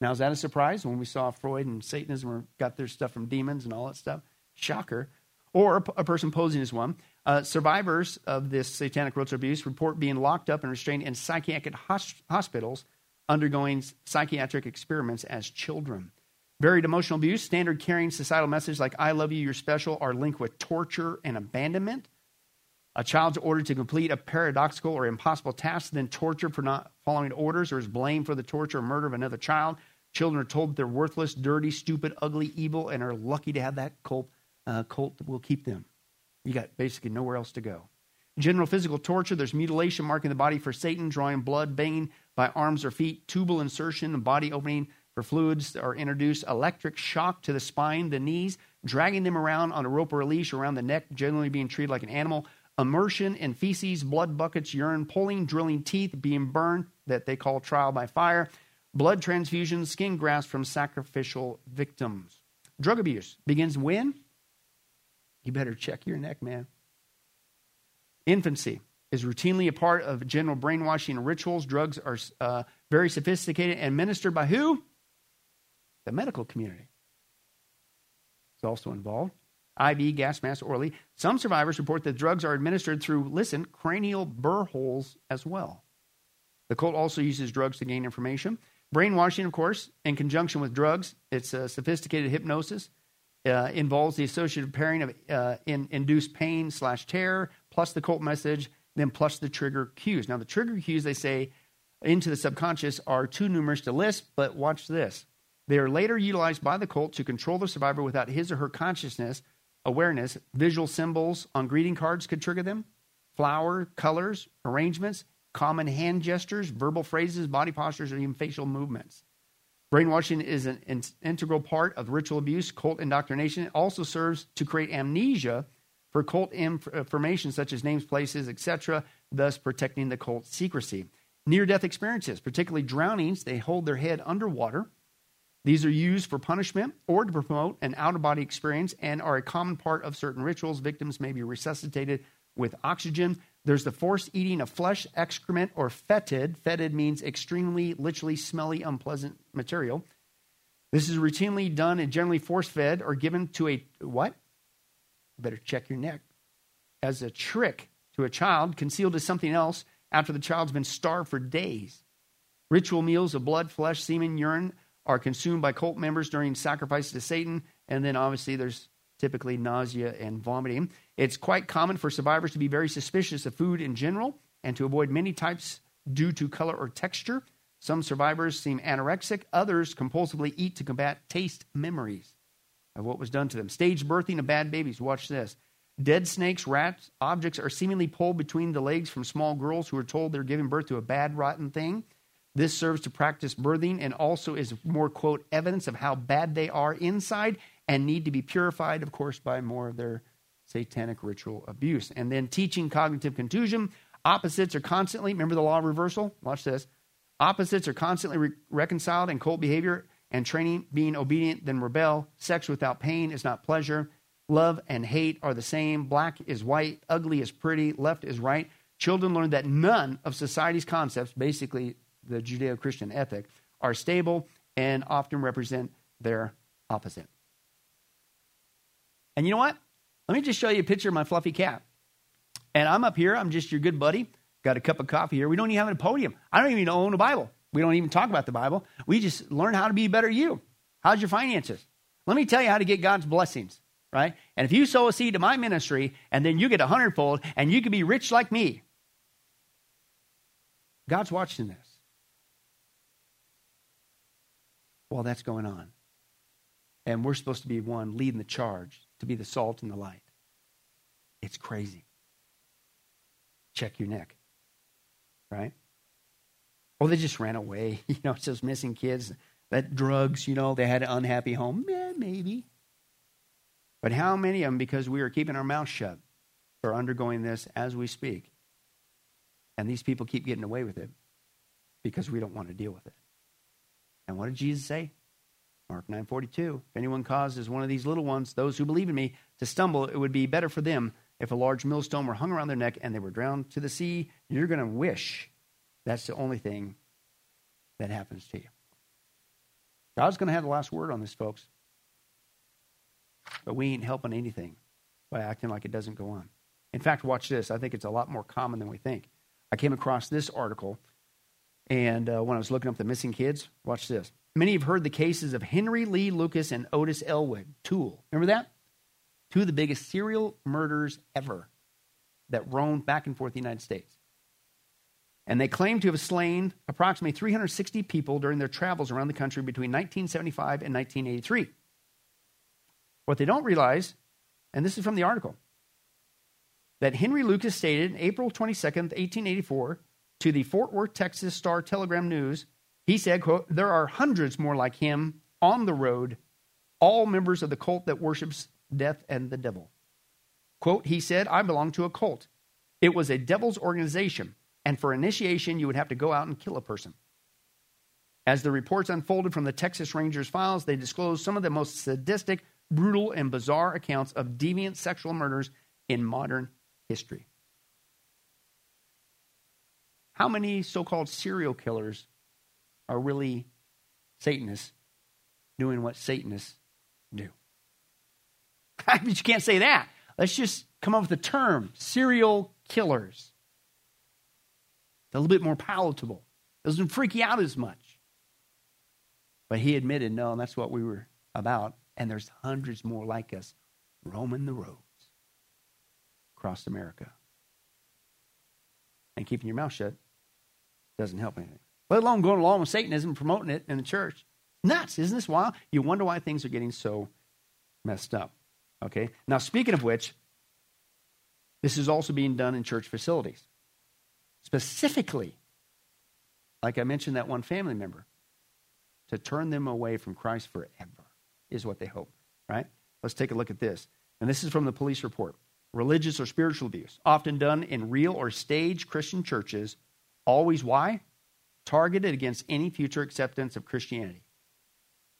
Now, is that a surprise when we saw Freud and Satanism got their stuff from demons and all that stuff? Shocker. Or a, person posing as one. Uh, survivors of this satanic ritual abuse report being locked up and restrained in psychiatric hospitals undergoing psychiatric experiments as children. Varied emotional abuse, standard carrying societal messages like I love you, you're special are linked with torture and abandonment. A child's ordered to complete a paradoxical or impossible task, then tortured for not following orders or is blamed for the torture or murder of another child. Children are told they're worthless, dirty, stupid, ugly, evil, and are lucky to have that cult, uh, cult that will keep them. You got basically nowhere else to go. General physical torture, there's mutilation marking the body for Satan, drawing blood, banging by arms or feet, tubal insertion, body opening for fluids are introduced, electric shock to the spine, the knees, dragging them around on a rope or a leash around the neck, generally being treated like an animal, immersion in feces, blood buckets, urine, pulling, drilling teeth, being burned, that they call trial by fire, blood transfusions, skin grafts from sacrificial victims. Drug abuse begins when? You better check your neck, man. Infancy is routinely a part of general brainwashing rituals. Drugs are uh, very sophisticated and administered by who? The medical community. It's also involved. IV, gas mask, orally. Some survivors report that drugs are administered through, listen, cranial burr holes as well. The cult also uses drugs to gain information. Brainwashing, of course, in conjunction with drugs, it's a sophisticated hypnosis uh, involves the associative pairing of uh, in, induced pain slash terror plus the cult message, then plus the trigger cues. Now, the trigger cues, they say, into the subconscious are too numerous to list, but watch this. They are later utilized by the cult to control the survivor without his or her consciousness, awareness. Visual symbols on greeting cards could trigger them, flower, colors, arrangements, common hand gestures, verbal phrases, body postures, or even facial movements. Brainwashing is an, an integral part of ritual abuse, cult indoctrination. It also serves to create amnesia for cult inf- uh, information such as names, places, etc., thus protecting the cult secrecy. Near death experiences, particularly drownings, they hold their head underwater. These are used for punishment or to promote an out of body experience and are a common part of certain rituals. Victims may be resuscitated with oxygen. There's the forced eating of flesh, excrement, or fetid. Fetid means extremely, literally smelly, unpleasant material. This is routinely done and generally force fed or given to a what? Better check your neck. As a trick to a child, concealed as something else after the child's been starved for days. Ritual meals of blood, flesh, semen, urine are consumed by cult members during sacrifices to Satan. And then obviously there's typically nausea and vomiting. It's quite common for survivors to be very suspicious of food in general and to avoid many types due to color or texture. Some survivors seem anorexic, others compulsively eat to combat taste memories of what was done to them. Staged birthing of bad babies. Watch this. Dead snakes, rats, objects are seemingly pulled between the legs from small girls who are told they're giving birth to a bad, rotten thing. This serves to practice birthing and also is more, quote, evidence of how bad they are inside and need to be purified, of course, by more of their satanic ritual abuse. And then teaching cognitive contusion. Opposites are constantly, remember the law of reversal? Watch this. Opposites are constantly re- reconciled in cult behavior and training, being obedient, then rebel. Sex without pain is not pleasure. Love and hate are the same. Black is white, ugly is pretty, left is right. Children learn that none of society's concepts, basically the Judeo Christian ethic, are stable and often represent their opposite. And you know what? Let me just show you a picture of my fluffy cat. And I'm up here, I'm just your good buddy. Got a cup of coffee here. We don't even have a podium. I don't even own a Bible. We don't even talk about the Bible. We just learn how to be better you. How's your finances? Let me tell you how to get God's blessings, right? And if you sow a seed to my ministry and then you get a hundredfold and you can be rich like me, God's watching this. While that's going on. And we're supposed to be one leading the charge to be the salt and the light. It's crazy. Check your neck, right? Oh, they just ran away. (laughs) You know, it's those missing kids. That drugs, you know, they had an unhappy home. Yeah, maybe. But how many of them, because we are keeping our mouth shut, are undergoing this as we speak? And these people keep getting away with it because we don't want to deal with it. And what did Jesus say? Mark 9:42. If anyone causes one of these little ones, those who believe in me, to stumble, it would be better for them if a large millstone were hung around their neck and they were drowned to the sea. You're going to wish that's the only thing that happens to you. God's going to have the last word on this, folks. But we ain't helping anything by acting like it doesn't go on. In fact, watch this. I think it's a lot more common than we think. I came across this article, and uh, when I was looking up the missing kids, watch this. Many have heard the cases of Henry Lee Lucas and Otis Elwood, Toole. Remember that? Two of the biggest serial murders ever that roamed back and forth the United States. And they claim to have slain approximately 360 people during their travels around the country between 1975 and 1983. What they don't realize, and this is from the article, that Henry Lucas stated April 22nd, 1884, to the Fort Worth, Texas Star Telegram News he said, quote, There are hundreds more like him on the road, all members of the cult that worships death and the devil. Quote, he said, I belong to a cult. It was a devil's organization, and for initiation, you would have to go out and kill a person. As the reports unfolded from the Texas Rangers files, they disclosed some of the most sadistic, brutal, and bizarre accounts of deviant sexual murders in modern history. How many so called serial killers are really Satanists doing what Satanists do. (laughs) but you can't say that. Let's just come up with a term serial killers. a little bit more palatable. Doesn't freak you out as much. But he admitted, no, that's what we were about. And there's hundreds more like us roaming the roads across America. And keeping your mouth shut doesn't help anything let alone going along with Satanism promoting it in the church. Nuts, isn't this wild? You wonder why things are getting so messed up. Okay? Now, speaking of which, this is also being done in church facilities. Specifically, like I mentioned, that one family member, to turn them away from Christ forever is what they hope, right? Let's take a look at this. And this is from the police report. Religious or spiritual abuse, often done in real or staged Christian churches. Always why? targeted against any future acceptance of Christianity.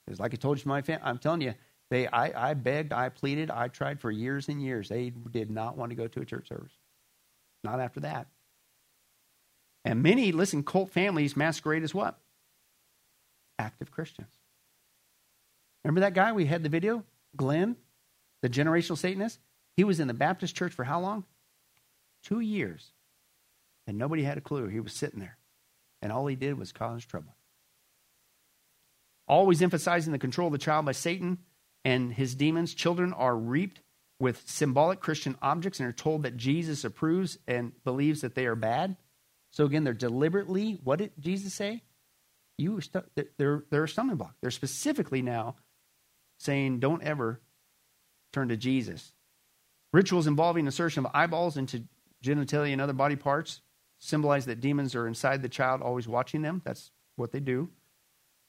It's like I told you, my family. I'm telling you, they. I, I begged, I pleaded, I tried for years and years. They did not want to go to a church service. Not after that. And many, listen, cult families masquerade as what? Active Christians. Remember that guy we had the video? Glenn, the generational Satanist? He was in the Baptist church for how long? Two years. And nobody had a clue. He was sitting there. And all he did was cause trouble. Always emphasizing the control of the child by Satan and his demons, children are reaped with symbolic Christian objects and are told that Jesus approves and believes that they are bad. So again, they're deliberately, what did Jesus say? You they're, they're a stumbling block. They're specifically now saying, don't ever turn to Jesus. Rituals involving insertion of eyeballs into genitalia and other body parts symbolize that demons are inside the child, always watching them. That's what they do.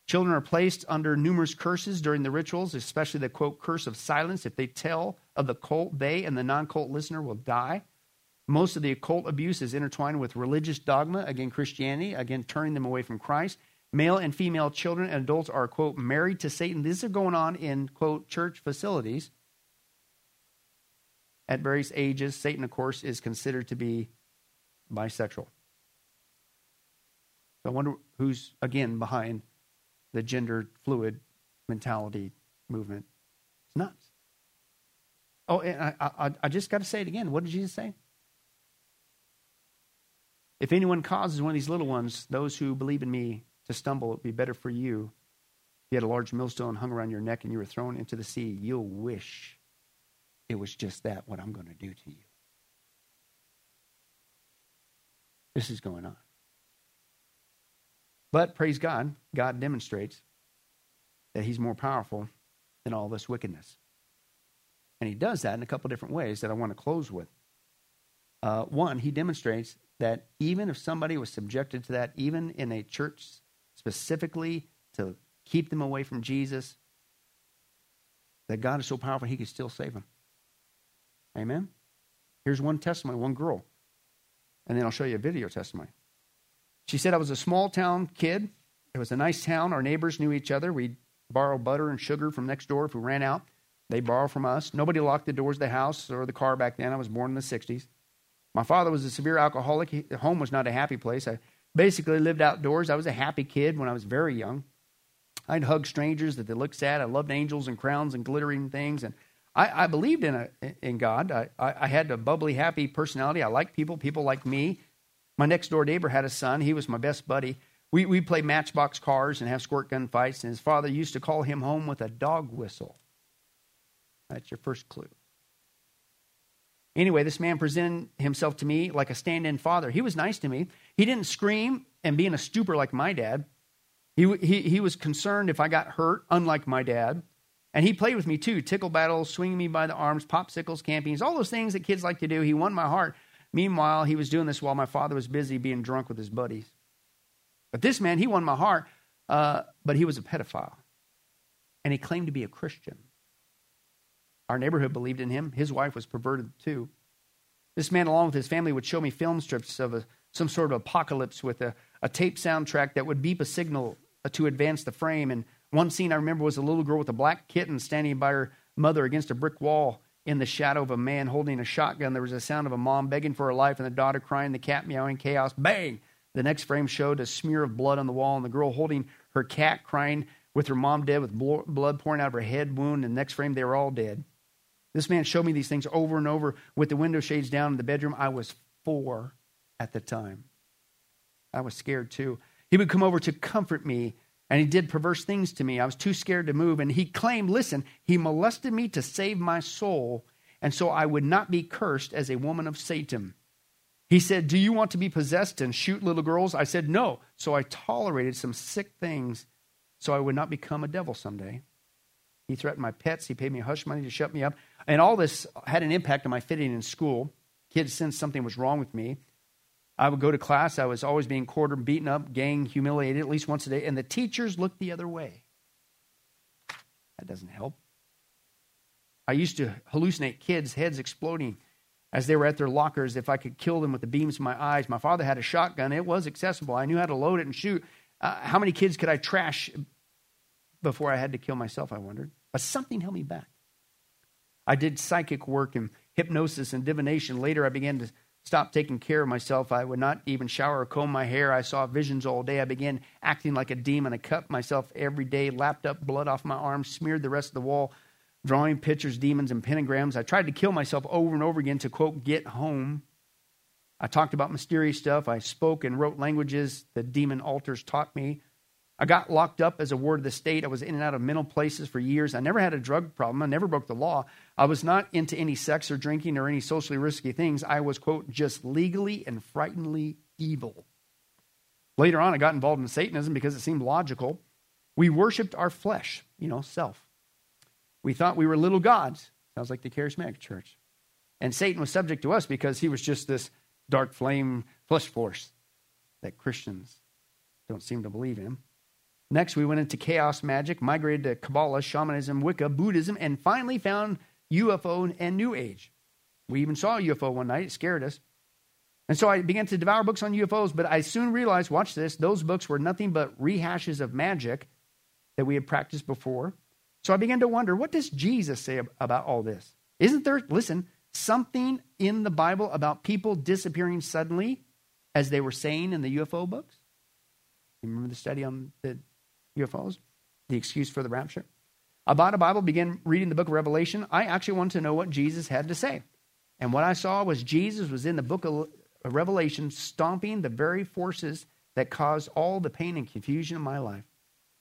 Children are placed under numerous curses during the rituals, especially the quote, curse of silence. If they tell of the cult, they and the non cult listener will die. Most of the occult abuse is intertwined with religious dogma, again, Christianity, again, turning them away from Christ. Male and female children and adults are, quote, married to Satan. These are going on in, quote, church facilities. At various ages, Satan, of course, is considered to be bisexual. So I wonder who's, again, behind the gender fluid mentality movement. It's nuts. Oh, and I, I, I just got to say it again. What did Jesus say? If anyone causes one of these little ones, those who believe in me, to stumble, it would be better for you if you had a large millstone hung around your neck and you were thrown into the sea. You'll wish it was just that, what I'm going to do to you. This is going on. But praise God, God demonstrates that He's more powerful than all this wickedness. And He does that in a couple different ways that I want to close with. Uh, one, He demonstrates that even if somebody was subjected to that, even in a church specifically to keep them away from Jesus, that God is so powerful He can still save them. Amen? Here's one testimony, one girl. And then I'll show you a video testimony. She said, I was a small town kid. It was a nice town. Our neighbors knew each other. We'd borrow butter and sugar from next door if we ran out. They borrow from us. Nobody locked the doors of the house or the car back then. I was born in the 60s. My father was a severe alcoholic. He, home was not a happy place. I basically lived outdoors. I was a happy kid when I was very young. I'd hug strangers that they looked sad. I loved angels and crowns and glittering things. And I, I believed in, a, in God. I, I, had a bubbly, happy personality. I liked people. People liked me. My next door neighbor had a son. He was my best buddy. We, we play matchbox cars and have squirt gun fights, and his father used to call him home with a dog whistle. That's your first clue. Anyway, this man presented himself to me like a stand in father. He was nice to me. He didn't scream and be in a stupor like my dad. He, he, he was concerned if I got hurt, unlike my dad. And he played with me too tickle battles, swinging me by the arms, popsicles, campings, all those things that kids like to do. He won my heart. Meanwhile, he was doing this while my father was busy being drunk with his buddies. But this man, he won my heart, uh, but he was a pedophile. And he claimed to be a Christian. Our neighborhood believed in him. His wife was perverted too. This man, along with his family, would show me film strips of a, some sort of apocalypse with a, a tape soundtrack that would beep a signal to advance the frame. And one scene I remember was a little girl with a black kitten standing by her mother against a brick wall in the shadow of a man holding a shotgun. There was a sound of a mom begging for her life and the daughter crying, the cat meowing, chaos. Bang! The next frame showed a smear of blood on the wall and the girl holding her cat crying with her mom dead with blood pouring out of her head wound. And the next frame, they were all dead. This man showed me these things over and over with the window shades down in the bedroom. I was four at the time. I was scared too. He would come over to comfort me, and he did perverse things to me. I was too scared to move, and he claimed, listen, he molested me to save my soul, and so I would not be cursed as a woman of Satan. He said, Do you want to be possessed and shoot little girls? I said, No. So I tolerated some sick things so I would not become a devil someday. He threatened my pets. He paid me hush money to shut me up. And all this had an impact on my fitting in school. Kids sensed something was wrong with me. I would go to class. I was always being quartered, beaten up, gang, humiliated at least once a day. And the teachers looked the other way. That doesn't help. I used to hallucinate kids' heads exploding as they were at their lockers if I could kill them with the beams of my eyes. My father had a shotgun. It was accessible. I knew how to load it and shoot. Uh, how many kids could I trash before I had to kill myself, I wondered. But something held me back. I did psychic work and hypnosis and divination. Later, I began to stop taking care of myself. I would not even shower or comb my hair. I saw visions all day. I began acting like a demon. I cut myself every day, lapped up blood off my arms, smeared the rest of the wall, drawing pictures, demons, and pentagrams. I tried to kill myself over and over again to, quote, get home. I talked about mysterious stuff. I spoke and wrote languages the demon altars taught me. I got locked up as a ward of the state. I was in and out of mental places for years. I never had a drug problem. I never broke the law. I was not into any sex or drinking or any socially risky things. I was, quote, just legally and frighteningly evil. Later on, I got involved in Satanism because it seemed logical. We worshiped our flesh, you know, self. We thought we were little gods. Sounds like the charismatic church. And Satan was subject to us because he was just this dark flame flesh force that Christians don't seem to believe in. Next, we went into chaos magic, migrated to Kabbalah, shamanism, Wicca, Buddhism, and finally found UFO and New Age. We even saw a UFO one night, it scared us. And so I began to devour books on UFOs, but I soon realized, watch this, those books were nothing but rehashes of magic that we had practiced before. So I began to wonder, what does Jesus say about all this? Isn't there, listen, something in the Bible about people disappearing suddenly, as they were saying in the UFO books? You remember the study on the UFOs? The excuse for the rapture? I bought a Bible, began reading the book of Revelation. I actually wanted to know what Jesus had to say. And what I saw was Jesus was in the book of Revelation stomping the very forces that caused all the pain and confusion in my life.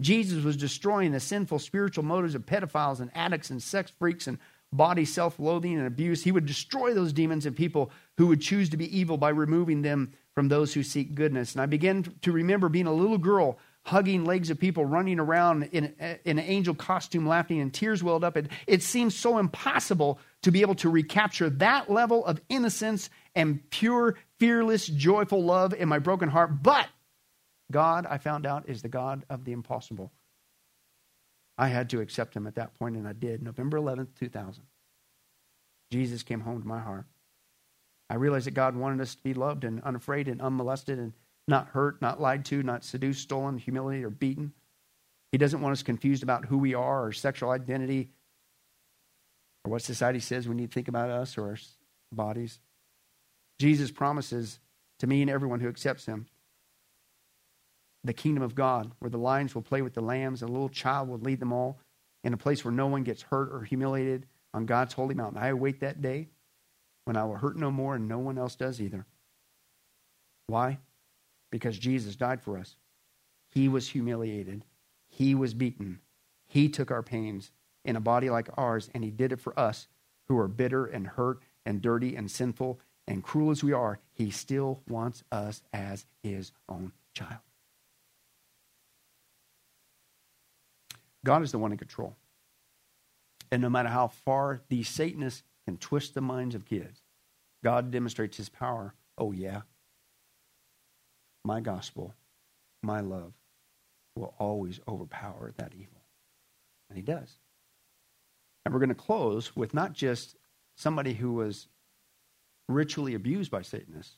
Jesus was destroying the sinful spiritual motives of pedophiles and addicts and sex freaks and body self loathing and abuse. He would destroy those demons and people who would choose to be evil by removing them from those who seek goodness. And I began to remember being a little girl hugging legs of people, running around in, in an angel costume, laughing, and tears welled up. It, it seems so impossible to be able to recapture that level of innocence and pure, fearless, joyful love in my broken heart. But God, I found out, is the God of the impossible. I had to accept him at that point, and I did. November 11th, 2000. Jesus came home to my heart. I realized that God wanted us to be loved and unafraid and unmolested and not hurt, not lied to, not seduced, stolen, humiliated, or beaten. He doesn't want us confused about who we are or sexual identity or what society says we need to think about us or our bodies. Jesus promises to me and everyone who accepts him the kingdom of God, where the lions will play with the lambs, and a little child will lead them all in a place where no one gets hurt or humiliated on God's holy mountain. I await that day when I will hurt no more and no one else does either. Why? Because Jesus died for us. He was humiliated, He was beaten, He took our pains in a body like ours, and He did it for us who are bitter and hurt and dirty and sinful and cruel as we are. He still wants us as His own child. God is the one in control. And no matter how far these Satanists can twist the minds of kids, God demonstrates his power. Oh, yeah, my gospel, my love, will always overpower that evil. And he does. And we're going to close with not just somebody who was ritually abused by Satanists,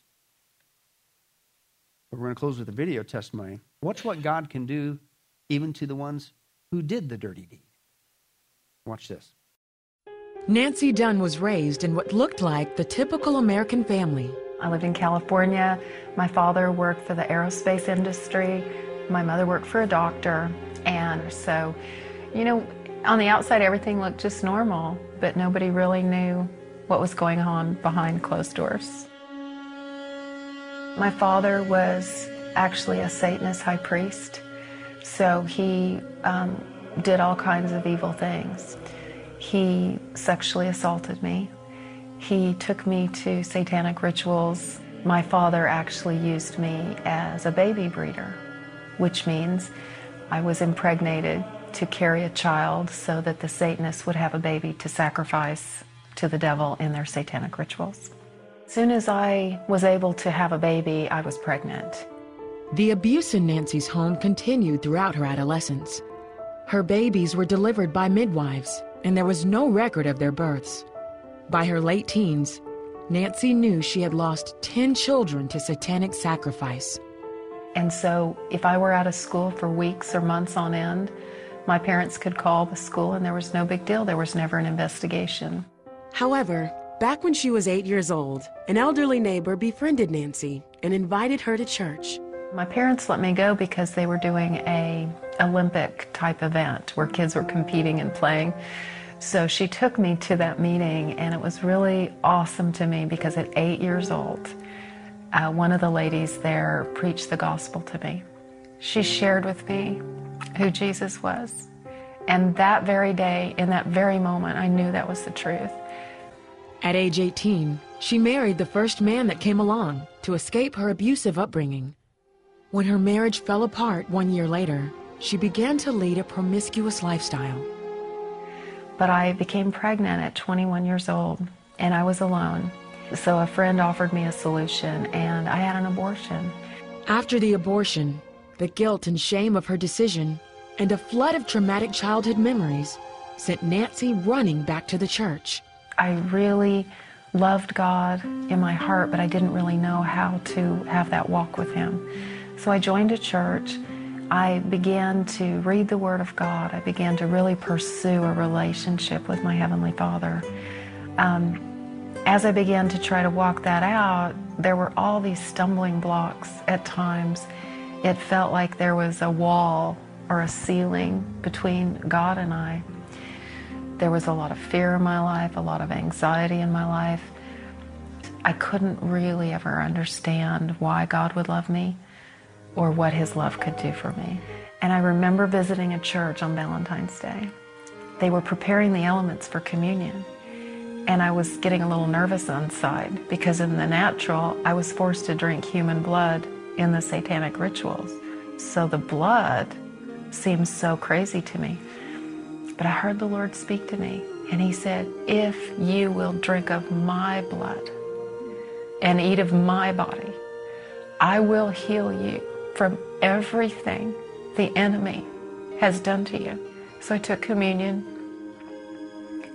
but we're going to close with a video testimony. Watch what God can do even to the ones who did the dirty deed. Watch this. Nancy Dunn was raised in what looked like the typical American family. I lived in California. My father worked for the aerospace industry. My mother worked for a doctor. And so, you know, on the outside, everything looked just normal, but nobody really knew what was going on behind closed doors. My father was actually a Satanist high priest, so he um, did all kinds of evil things. He sexually assaulted me. He took me to satanic rituals. My father actually used me as a baby breeder, which means I was impregnated to carry a child so that the Satanists would have a baby to sacrifice to the devil in their satanic rituals. As soon as I was able to have a baby, I was pregnant. The abuse in Nancy's home continued throughout her adolescence. Her babies were delivered by midwives, and there was no record of their births. By her late teens, Nancy knew she had lost 10 children to satanic sacrifice. And so, if I were out of school for weeks or months on end, My parents could call the school and there was no big deal. There was never an investigation. However, back when she was eight years old, an elderly neighbor befriended Nancy and invited her to church. My parents let me go because they were doing a Olympic type event where kids were competing and playing. So she took me to that meeting, and it was really awesome to me because at eight years old, uh, one of the ladies there preached the gospel to me. She shared with me who Jesus was. And that very day, in that very moment, I knew that was the truth. At age 18, she married the first man that came along to escape her abusive upbringing. When her marriage fell apart one year later, she began to lead a promiscuous lifestyle. But I became pregnant at 21 years old, and I was alone. So a friend offered me a solution, and I had an abortion. After the abortion, the guilt and shame of her decision, and a flood of traumatic childhood memories sent Nancy running back to the church. I really loved God in my heart, but I didn't really know how to have that walk with Him. So I joined a church. I began to read the Word of God. I began to really pursue a relationship with my Heavenly Father. Um, as I began to try to walk that out, there were all these stumbling blocks at times. It felt like there was a wall or a ceiling between God and I. There was a lot of fear in my life, a lot of anxiety in my life. I couldn't really ever understand why God would love me or what His love could do for me. And I remember visiting a church on Valentine's Day. They were preparing the elements for communion. And I was getting a little nervous inside because, in the natural, I was forced to drink human blood in the satanic rituals. So the blood seemed so crazy to me. But I heard the Lord speak to me, and He said, If you will drink of my blood and eat of my body, I will heal you from everything the enemy has done to you. So I took communion,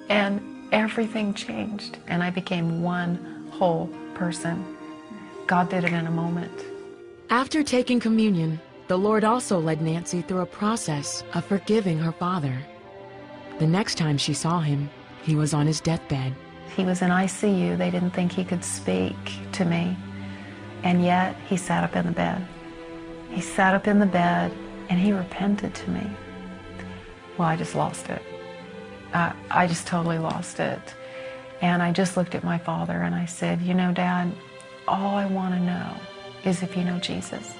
and everything changed, and I became one whole person. God did it in a moment. After taking communion, the Lord also led Nancy through a process of forgiving her father. The next time she saw him, he was on his deathbed. He was in ICU. They didn't think he could speak to me. And yet, he sat up in the bed. He sat up in the bed and he repented to me. Well, I just lost it. Uh, I just totally lost it. And I just looked at my father and I said, You know, Dad, all I want to know is if you know Jesus.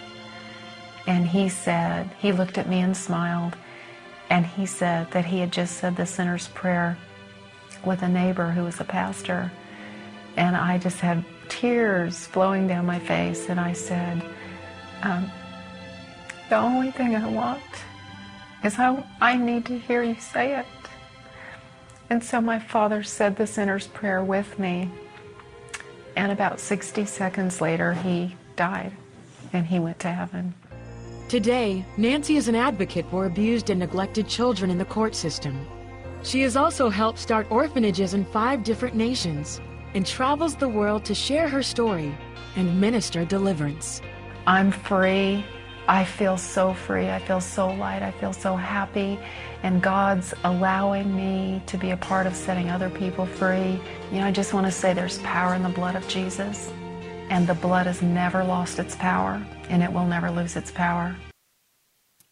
And he said, He looked at me and smiled. And he said that he had just said the sinner's prayer with a neighbor who was a pastor. And I just had tears flowing down my face. And I said, um, The only thing I want is I, I need to hear you say it. And so my father said the sinner's prayer with me. And about 60 seconds later, he died and he went to heaven. Today, Nancy is an advocate for abused and neglected children in the court system. She has also helped start orphanages in five different nations and travels the world to share her story and minister deliverance. I'm free. I feel so free. I feel so light. I feel so happy. And God's allowing me to be a part of setting other people free. You know, I just want to say there's power in the blood of Jesus. And the blood has never lost its power, and it will never lose its power.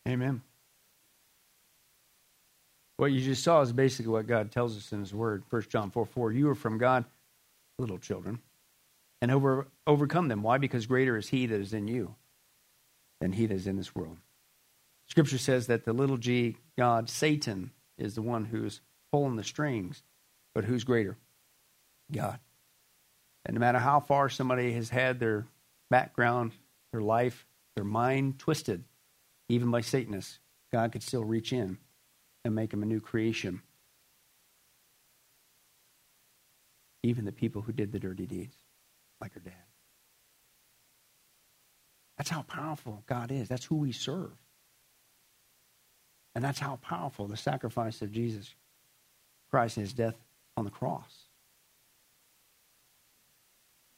Amen. What you just saw is basically what God tells us in His Word. 1 John 4 4. You are from God, little children, and over, overcome them. Why? Because greater is He that is in you than He that is in this world. Scripture says that the little g, God, Satan, is the one who's pulling the strings, but who's greater? God. And no matter how far somebody has had their background, their life, their mind twisted, even by Satanists, God could still reach in and make them a new creation. Even the people who did the dirty deeds, like her dad. That's how powerful God is. That's who we serve. And that's how powerful the sacrifice of Jesus Christ and his death on the cross.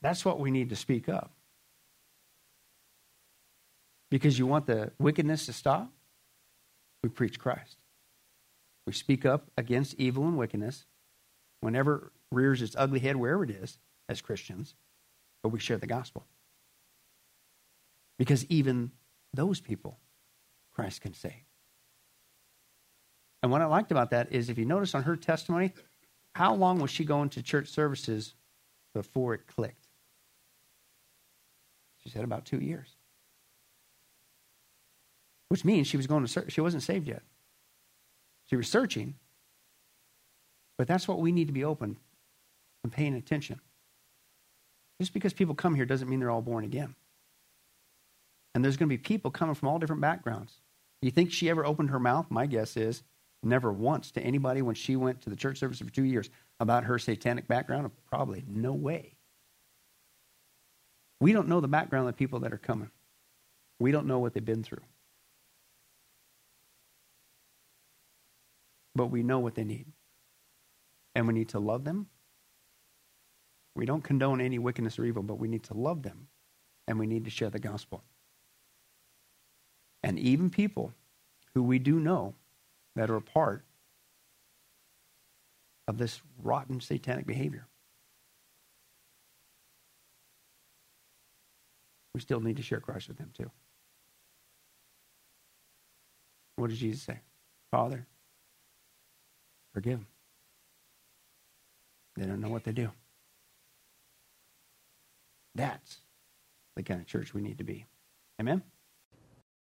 That's what we need to speak up. Because you want the wickedness to stop? We preach Christ. We speak up against evil and wickedness whenever rears its ugly head, wherever it is, as Christians, but we share the gospel. Because even those people, Christ can save. And what I liked about that is if you notice on her testimony, how long was she going to church services before it clicked? She said about two years. Which means she was going to. She wasn't saved yet. She was searching. But that's what we need to be open and paying attention. Just because people come here doesn't mean they're all born again. And there's going to be people coming from all different backgrounds. You think she ever opened her mouth? My guess is never once to anybody when she went to the church service for two years about her satanic background. Probably no way. We don't know the background of the people that are coming. We don't know what they've been through. But we know what they need. And we need to love them. We don't condone any wickedness or evil, but we need to love them. And we need to share the gospel. And even people who we do know that are a part of this rotten satanic behavior. We still need to share Christ with them too. What does Jesus say? Father, forgive them. They don't know what they do. That's the kind of church we need to be. Amen?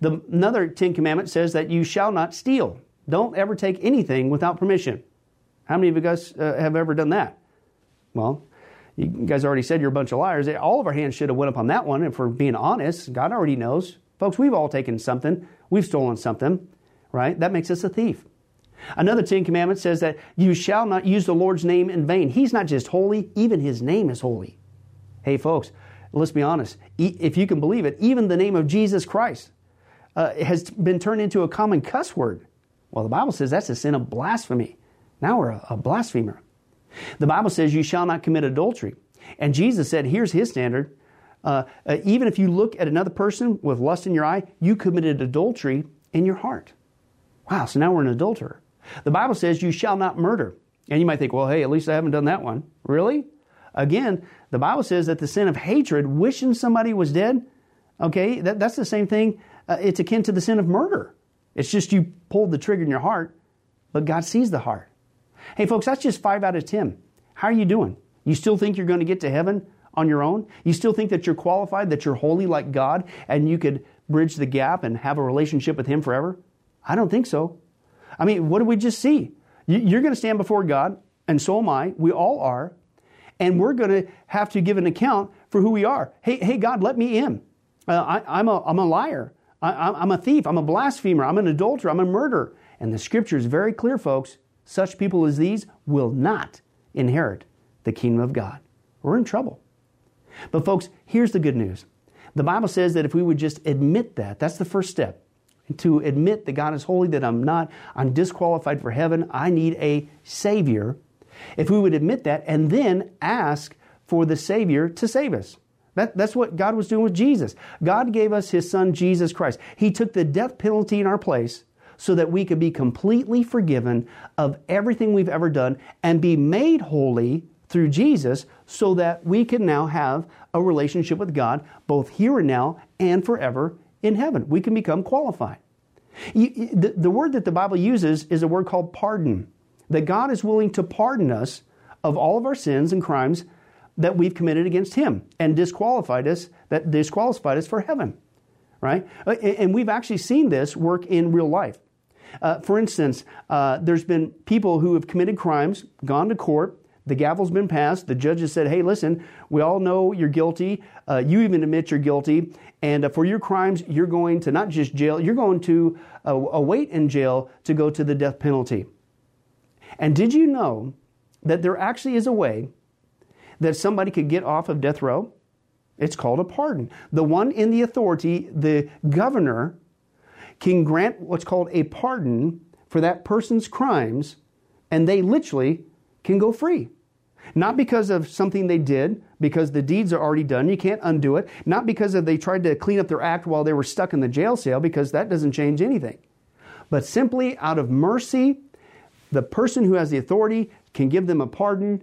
The, another Ten Commandment says that you shall not steal. Don't ever take anything without permission. How many of you guys uh, have ever done that? Well, you guys already said you're a bunch of liars. All of our hands should have went up on that one. If we're being honest, God already knows. Folks, we've all taken something. We've stolen something, right? That makes us a thief. Another Ten Commandments says that you shall not use the Lord's name in vain. He's not just holy, even His name is holy. Hey, folks, let's be honest. If you can believe it, even the name of Jesus Christ uh, has been turned into a common cuss word. Well, the Bible says that's a sin of blasphemy. Now we're a, a blasphemer. The Bible says you shall not commit adultery. And Jesus said, here's his standard. Uh, uh, even if you look at another person with lust in your eye, you committed adultery in your heart. Wow, so now we're an adulterer. The Bible says you shall not murder. And you might think, well, hey, at least I haven't done that one. Really? Again, the Bible says that the sin of hatred, wishing somebody was dead, okay, that, that's the same thing. Uh, it's akin to the sin of murder. It's just you pulled the trigger in your heart, but God sees the heart. Hey, folks, that's just five out of 10. How are you doing? You still think you're going to get to heaven on your own? You still think that you're qualified, that you're holy like God, and you could bridge the gap and have a relationship with Him forever? I don't think so. I mean, what did we just see? You're going to stand before God, and so am I. We all are. And we're going to have to give an account for who we are. Hey, hey God, let me in. Uh, I, I'm, a, I'm a liar. I, am a thief. I'm a blasphemer. I'm an adulterer. I'm a murderer. And the scripture is very clear, folks. Such people as these will not inherit the kingdom of God. We're in trouble. But, folks, here's the good news. The Bible says that if we would just admit that, that's the first step. To admit that God is holy, that I'm not, I'm disqualified for heaven, I need a Savior. If we would admit that and then ask for the Savior to save us. That, that's what God was doing with Jesus. God gave us His Son, Jesus Christ. He took the death penalty in our place so that we could be completely forgiven of everything we've ever done and be made holy through Jesus so that we can now have a relationship with God both here and now and forever in heaven. We can become qualified. You, the, the word that the Bible uses is a word called pardon. That God is willing to pardon us of all of our sins and crimes that we've committed against Him and disqualified us, that disqualified us for heaven. Right? Uh, and we've actually seen this work in real life. Uh, for instance, uh, there's been people who have committed crimes, gone to court, the gavel's been passed, the judge has said, hey, listen, we all know you're guilty, uh, you even admit you're guilty, and uh, for your crimes, you're going to not just jail, you're going to uh, await in jail to go to the death penalty. And did you know that there actually is a way that somebody could get off of death row? It's called a pardon. The one in the authority, the governor, can grant what's called a pardon for that person's crimes, and they literally can go free. Not because of something they did, because the deeds are already done, you can't undo it. Not because of they tried to clean up their act while they were stuck in the jail cell, because that doesn't change anything. But simply out of mercy, the person who has the authority can give them a pardon